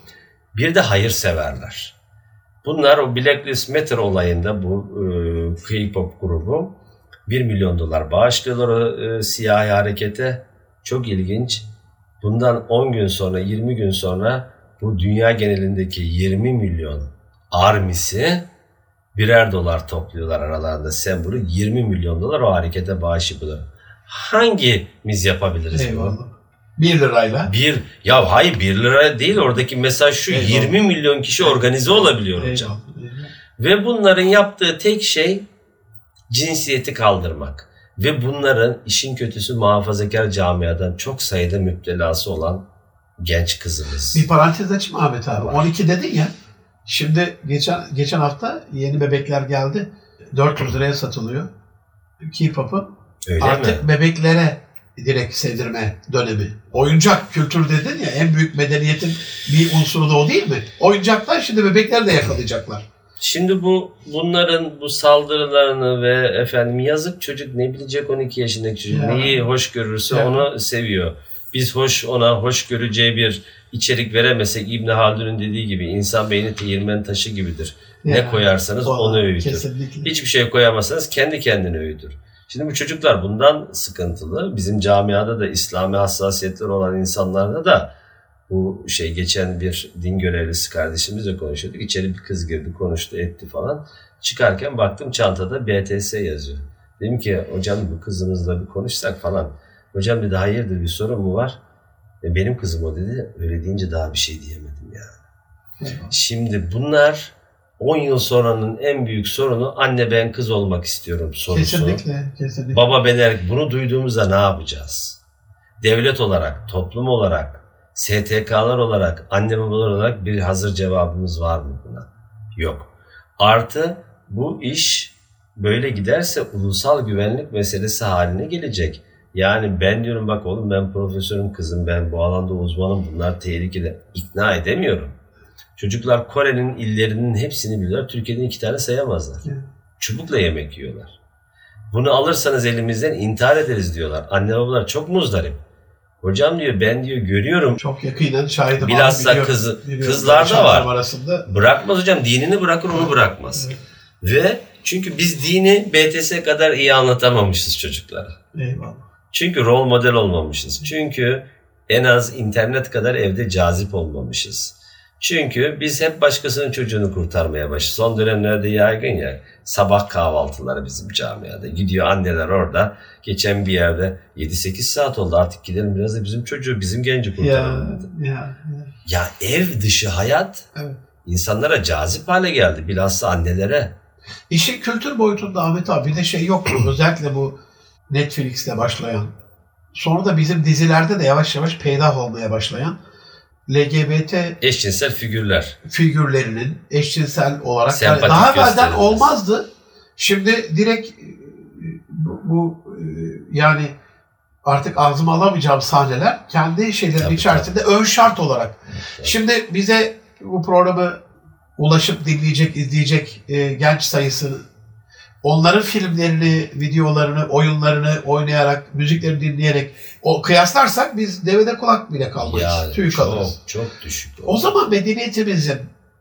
bir de hayırseverler. Bunlar o Black Lives Matter olayında bu e, K-pop grubu 1 milyon dolar bağışlıyorlar o e, siyahi harekete. Çok ilginç. Bundan 10 gün sonra, 20 gün sonra bu dünya genelindeki 20 milyon armisi birer dolar topluyorlar aralarında sembolü. 20 milyon dolar o harekete bağış yapıyorlar. Hangimiz yapabiliriz bunu? Eyvallah. 1 lirayla. Bir, ya hayır 1 lira değil oradaki mesaj şu Eyvallah. 20 milyon kişi organize olabiliyor hocam. Eyvallah. Ve bunların yaptığı tek şey cinsiyeti kaldırmak. Ve bunların işin kötüsü muhafazakar camiadan çok sayıda müptelası olan genç kızımız. Bir parantez açayım Ahmet abi. Var. 12 dedin ya. Şimdi geçen geçen hafta yeni bebekler geldi. 400 liraya satılıyor. K-pop'un Öyle artık mi? bebeklere direkt sevdirme dönemi. Oyuncak kültür dedin ya en büyük medeniyetin bir unsuru da o değil mi? Oyuncaklar şimdi bebekler de yakalayacaklar. Şimdi bu bunların bu saldırılarını ve efendim yazık çocuk ne bilecek 12 yaşındaki çocuk Ya. neyi hoş görürse Ya. onu seviyor. Biz hoş ona hoş göreceği bir içerik veremesek İbn Haldun'un dediği gibi insan beyni değirmen taşı gibidir. Ne Yani, koyarsanız o- onu öğütür. Kesinlikle. Hiçbir şey koyamazsanız kendi kendine öğütür. Şimdi bu çocuklar bundan sıkıntılı. Bizim camiada da İslami hassasiyetler olan insanlarda da bu şey geçen bir din görevlisi kardeşimizle konuşuyorduk. İçeri bir kız girdi konuştu etti falan. Çıkarken baktım çantada BTS yazıyor. Dedim ki hocam bu kızımızla bir konuşsak falan. Hocam dedi hayırdır bir sorun mu var? E, benim kızım o dedi. Öyle deyince daha bir şey diyemedim ya. Eyvallah. Şimdi bunlar 10 yıl sonranın en büyük sorunu anne ben kız olmak istiyorum sorusu. Kesinlikle, kesinlikle. Baba ben erkek. Bunu duyduğumuzda ne yapacağız? Devlet olarak, toplum olarak, STK'lar olarak, anne babalar olarak bir hazır cevabımız var mı buna? Yok. Artı bu iş böyle giderse ulusal güvenlik meselesi haline gelecek. Yani ben diyorum bak oğlum ben profesörüm kızım ben bu alanda uzmanım bunlar tehlikeli. İkna edemiyorum. Çocuklar Kore'nin illerinin hepsini biliyorlar. Türkiye'den iki tane sayamazlar. Evet. Çubukla yemek yiyorlar. Bunu alırsanız elimizden intihar ederiz diyorlar. Anne babalar çok muzdarip. Hocam diyor ben diyor görüyorum. Çok yakinen şahidim. Bilhassa biliyorum, kızı- biliyorum. kızlar da var. Arasında. Bırakmaz hocam dinini bırakır onu bırakmaz. Evet. Ve çünkü biz dini BTS kadar iyi anlatamamışız çocuklara. Eyvallah. Çünkü rol model olmamışız. Çünkü en az internet kadar evde cazip olmamışız. Çünkü biz hep başkasının çocuğunu kurtarmaya başladık. Son dönemlerde yaygın ya sabah kahvaltıları bizim camiada. Gidiyor anneler orada. Geçen bir yerde 7-8 saat oldu artık gidelim biraz da bizim çocuğu bizim genci kurtaralım dedi. ya, ya. Ya ev dışı hayat Evet. insanlara cazip hale geldi. Bilhassa annelere. İşin kültür boyutunda Ahmet abi bir de şey yok? [clears throat] Özellikle bu Netflix'te başlayan. Sonra da bizim dizilerde de yavaş yavaş peydah olmaya başlayan LGBT Eşcinsel figürler. figürlerinin eşcinsel olarak Sempatik daha evvelden olmazdı. Şimdi direkt bu, bu, e, yani artık ağzıma alamayacağım sahneler kendi şeylerin Tabii, içerisinde ön şart olarak. Şimdi bize bu programı ulaşıp dinleyecek, izleyecek e, genç sayısı onların filmlerini, videolarını, oyunlarını oynayarak, müziklerini dinleyerek o kıyaslarsak biz devede kulak bile kalmayız. Yani Tüy çok, kalırız. çok düşük. O zaman medeniyetimizin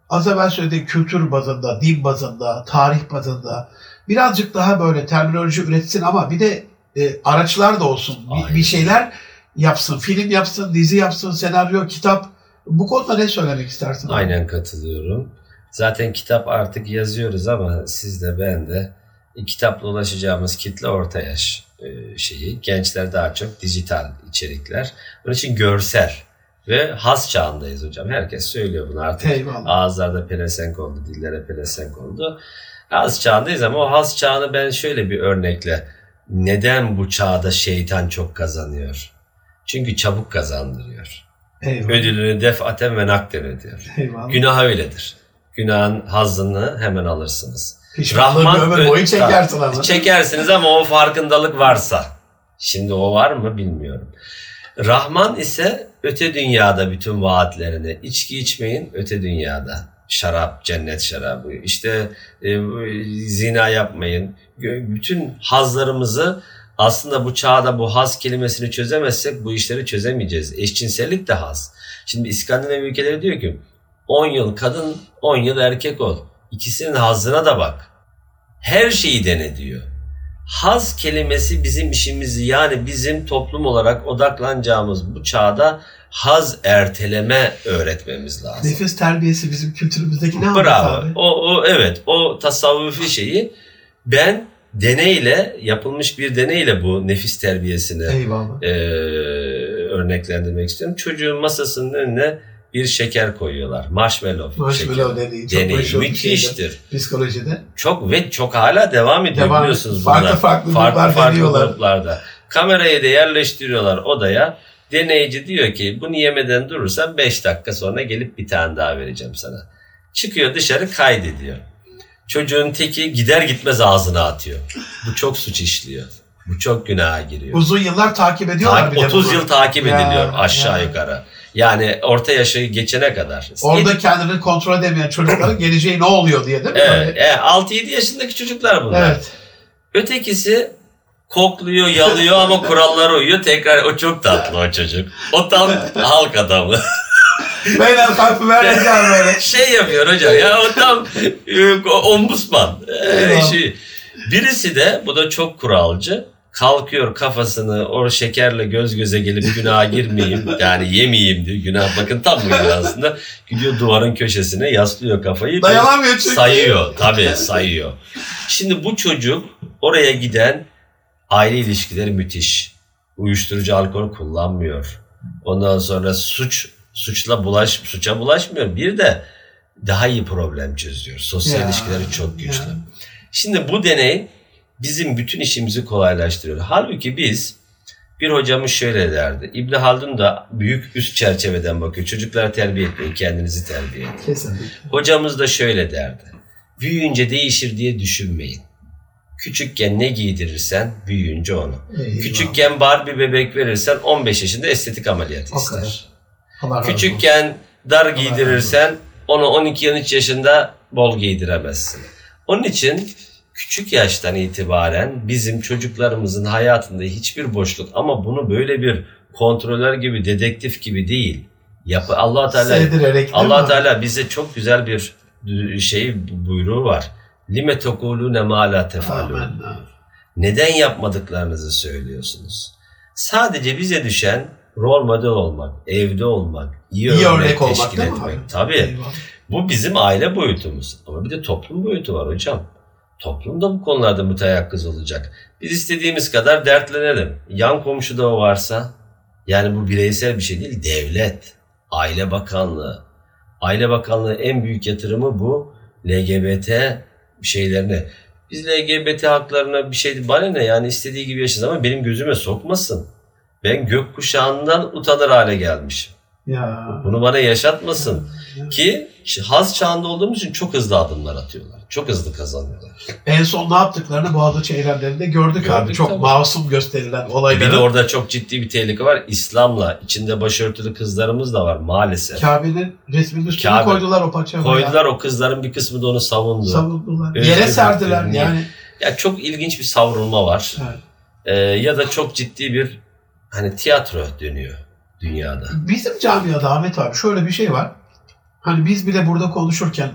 az evvel söylediğim kültür bazında, din bazında, tarih bazında birazcık daha böyle terminoloji üretsin ama bir de e, araçlar da olsun. Bir, bir şeyler yapsın. Film yapsın, dizi yapsın, senaryo, kitap. Bu konuda ne söylemek istersin? Aynen katılıyorum. Zaten kitap artık yazıyoruz ama siz de ben de kitapla ulaşacağımız kitle orta yaş e, şeyi. Gençler daha çok dijital içerikler. Onun için görsel ve has çağındayız hocam. Herkes söylüyor bunu artık. Eyvallah. Ağızlarda pelesenk oldu, dillere pelesenk oldu. Has çağındayız ama o has çağını ben şöyle bir örnekle neden bu çağda şeytan çok kazanıyor? Çünkü çabuk kazandırıyor. Eyvallah. Ödülünü defaten ve nakden ödüyor. Eyvallah. Günah öyledir. Günahın hazzını hemen alırsınız. Pişmanlığı bir ömür boyu çekersin ama. Çekersiniz ama o farkındalık varsa. Şimdi o var mı bilmiyorum. Rahman ise öte dünyada bütün vaatlerini içki içmeyin öte dünyada. Şarap, cennet şarabı, işte e, zina yapmayın. Bütün hazlarımızı aslında bu çağda bu haz kelimesini çözemezsek bu işleri çözemeyeceğiz. Eşcinsellik de haz. Şimdi İskandinav ülkeleri diyor ki 10 yıl kadın 10 yıl erkek ol. İkisinin hazına da bak. Her şeyi dene diyor. Haz kelimesi bizim işimizi yani bizim toplum olarak odaklanacağımız bu çağda haz erteleme öğretmemiz lazım. Nefis terbiyesi bizim kültürümüzdeki ne Bravo. Abi? O, o evet o tasavvufi şeyi ben deneyle yapılmış bir deneyle bu nefis terbiyesini Eyvallah. e, örneklendirmek istiyorum. Çocuğun masasının önüne bir şeker koyuyorlar. Marshmallow, Marshmallow şekeri. deneyi çok Deneyi müthiştir. psikolojide. Çok ve çok hala devam ediyor Devam- biliyorsunuz farklı bunlar. farklı gruplar deniyorlar. gruplarda. Kamerayı da yerleştiriyorlar odaya. Deneyici diyor ki bunu yemeden durursan 5 dakika sonra gelip bir tane daha vereceğim sana. Çıkıyor dışarı kaydediyor. Çocuğun teki gider gitmez ağzına atıyor. Bu çok suç işliyor. Bu çok günaha giriyor. Uzun yıllar takip ediyorlar Takip- bir de 30 bunu. yıl takip Ya, ediliyor aşağı ya. yukarı. Yani orta yaşı geçene kadar. Orada kendini kontrol edemeyen çocukların [coughs] geleceği ne oluyor diye değil mi? Evet, Böyle- evet, 6-7 yaşındaki çocuklar bunlar. evet. Ötekisi kokluyor, yalıyor ama [laughs] kurallara uyuyor. Tekrar o çok tatlı o çocuk. O tam [laughs] halk adamı. [laughs] Beyler kalkıp vereceğim böyle. şey yapıyor hocam ya o tam e, ombudsman. E, şey. Birisi de bu da çok kuralcı. Kalkıyor kafasını o şekerle göz göze gelip günaha girmeyeyim [laughs] yani yemeyeyim diyor. Günah bakın tam bu aslında. Gidiyor duvarın köşesine yaslıyor kafayı. Dayanamıyor çünkü. Sayıyor tabii sayıyor. Şimdi bu çocuk oraya giden aile ilişkileri müthiş. Uyuşturucu alkol kullanmıyor. Ondan sonra suç suçla bulaş suça bulaşmıyor. Bir de daha iyi problem çözüyor. Sosyal Ya, ilişkileri çok güçlü. ya. Şimdi bu deney bizim bütün işimizi kolaylaştırıyor. Halbuki biz bir hocamız şöyle derdi. İbn Haldun da büyük üst çerçeveden bakıyor. Çocuklara terbiye etmeyin, kendinizi terbiye edin. Kesinlikle. Hocamız da şöyle derdi. Büyüyünce değişir diye düşünmeyin. Küçükken ne giydirirsen büyüyünce onu. Eyvallah. Küçükken Barbie bebek verirsen 15 yaşında estetik ameliyat O ister. kadar. Küçükken dar giydirirsen onu 12-13 yaşında bol giydiremezsin. Onun için küçük yaştan itibaren bizim çocuklarımızın hayatında hiçbir boşluk ama bunu böyle bir kontrolör gibi, dedektif gibi değil. Yapı Allah Teala Allah? Teala bize çok güzel bir şey buyruğu var. Lime tekulune ma la tefalun. Neden yapmadıklarınızı söylüyorsunuz? Sadece bize düşen rol model olmak, evde olmak, iyi, İyi örnek, örnek olmak teşkil etmek. abi? Tabii. Eyvallah. Bu bizim aile boyutumuz. Ama bir de toplum boyutu var hocam. Toplum da bu konularda müteyakkız olacak. Biz istediğimiz kadar dertlenelim. Yan komşuda o varsa, yani bu bireysel bir şey değil, devlet, aile bakanlığı. Aile bakanlığı en büyük yatırımı bu LGBT şeylerine. Biz LGBT haklarına bir şey bana ne yani istediği gibi yaşasın ama benim gözüme sokmasın. Ben gökkuşağından utanır hale gelmişim. Ya. Bunu bana yaşatmasın. Ya. Ki haz çağında olduğumuz için çok hızlı adımlar atıyorlar. Çok hızlı kazanıyorlar. En son ne yaptıklarını Boğaziçi eylemlerinde gördük, abi. Gördük Çok tabii. masum gösterilen Bir olayları. de orada çok ciddi bir tehlike var. İslam'la içinde başörtülü kızlarımız da var maalesef. Kabe'nin resminin üstüne Kabe. koydular o parçayı. Koydular o kızların bir kısmı da onu savundu. Savundular. Özgür Yere serdiler haklarını. yani. ya çok ilginç bir savrulma var. Evet. Ee, ya da çok ciddi bir hani tiyatro dönüyor dünyada. Bizim camiada Ahmet abi şöyle bir şey var. Hani biz bile burada konuşurken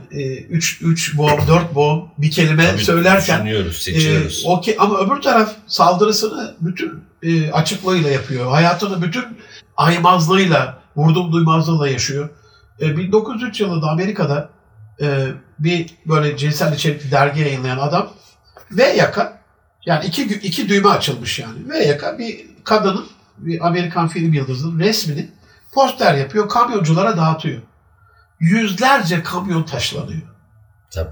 3 3 boğum 4 boğum bir kelime Tabii söylerken düşünüyoruz, e, seçiyoruz. o ke- ama öbür taraf saldırısını bütün e, açıklığıyla yapıyor. Hayatını bütün aymazlığıyla, vurdum duymazlığıyla yaşıyor. E, 1903 yılında Amerika'da e, bir böyle cinsel içerikli dergi yayınlayan adam V yaka yani iki, iki düğme açılmış yani. V yaka bir kadının bir Amerikan film yıldızının resmini poster yapıyor, kamyonculara dağıtıyor. Yüzlerce kamyon taşlanıyor. Tabii.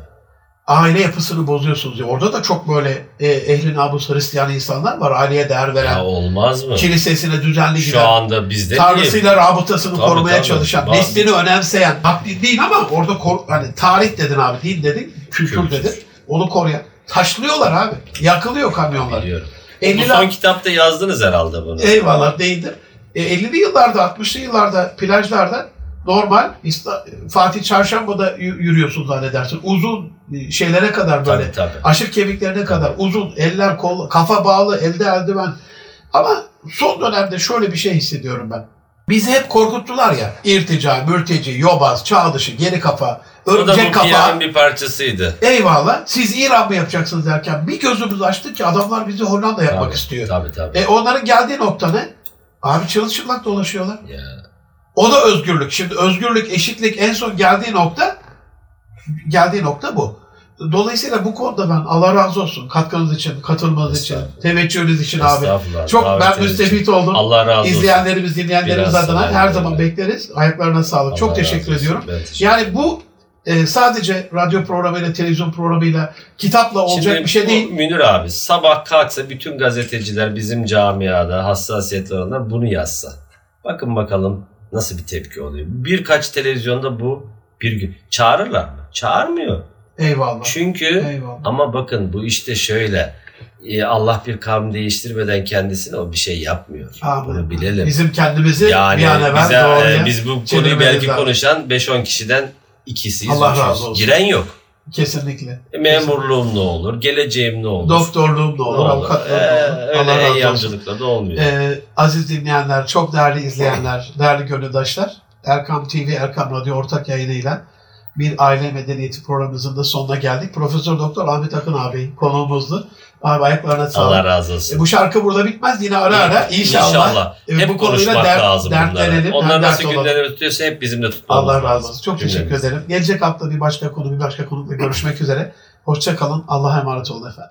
Aile yapısını bozuyorsunuz diyor. Orada da çok böyle e, ehli namus Hristiyan insanlar var. Aileye değer veren, Ya olmaz mı? kilisesine düzenli Şu giden, anda bizde değil. tanrısıyla rabıtasını Tabii, korumaya tabii. çalışan, Bazı- neslini önemseyen, hak din değil ama orada kor, hani tarih dedin abi, din dedin, kültür Kültür. dedin. Onu koruyan. Taşlıyorlar abi. Yakılıyor kamyonlar. Biliyorum. Bu 50'li son kitapta yazdınız herhalde bunu. Eyvallah değildir. E, 50'li yıllarda, 60'lı yıllarda plajlarda normal Fatih Çarşamba'da yü- yürüyorsun zannedersin. Uzun e, şeylere kadar böyle Tabii tabii. aşık kemiklerine kadar uzun eller kol kafa bağlı elde eldiven. Ama son dönemde şöyle bir şey hissediyorum ben. Bizi hep korkuttular ya. İrtica, mürteci, yobaz, çağ dışı, geri kafa, O da örümcek bu kafa. bir parçasıydı. Eyvallah. Siz İran mı yapacaksınız derken bir gözümüz açtık ki adamlar bizi Hollanda yapmak Tabii, istiyor. Tabii tabii. E onların geldiği nokta ne? Abi çırılçıplak dolaşıyorlar. Ya. O da özgürlük. Şimdi özgürlük, eşitlik en son geldiği nokta geldiği nokta bu. Dolayısıyla bu konuda ben Allah razı olsun katkınız için, katılmanız için, teveccühünüz için abi. Çok ben müstefit oldum. Allah razı olsun. İzleyenlerimiz, dinleyenlerimiz Biraz adına her öyle. zaman bekleriz. Ayaklarına sağlık. Çok Allah teşekkür razı olsun. ediyorum. Teşekkür Yani bu e, sadece radyo programıyla, televizyon programıyla, kitapla olacak Şimdi bir şey değil. Münir abi sabah kalksa bütün gazeteciler bizim camiada hassasiyetli olanlar bunu yazsa. Bakın bakalım nasıl bir tepki oluyor. Birkaç televizyonda bu bir gün çağırırlar mı? Çağırmıyor. Eyvallah. Çünkü Eyvallah. ama bakın bu işte şöyle e, Allah bir kavim değiştirmeden kendisine o bir şey yapmıyor. Amin. Bunu bilelim. Bizim kendimizi Yani bir an evvel bize, doğruya e, biz bu konuyu belki lazım. konuşan 5-10 kişiden ikisiyiz. Allah razı olsun. Giren yok. Kesinlikle. E, Memurluğum ne olur? Geleceğim ne olur? Doktorluğum da olur, Ne olur? avukatlığım Ee, da olur. öyle olsun. eyyamcılıkla da olmuyor. Ee, aziz dinleyenler, çok değerli izleyenler, değerli gönüldaşlar, Erkam TV, Erkam Radyo ortak yayınıyla bir aile medeniyeti programımızın da sonuna geldik. Profesör Doktor Ahmet Akın abi konuğumuzdu. Abi ayaklarına sağlık. Allah razı olsun. E, bu şarkı burada bitmez. Yine ara ara inşallah, İnşallah. e, hep bu konuyla konuşmak dert- lazım dertlenelim. Onlar nasıl gündeme tutuyorsa hep bizimle tutmamız Allah razı lazım. olsun. Çok teşekkür ederim. Gelecek hafta bir başka konu, bir başka konukla görüşmek üzere. Hoşça kalın. Allah'a emanet olun efendim.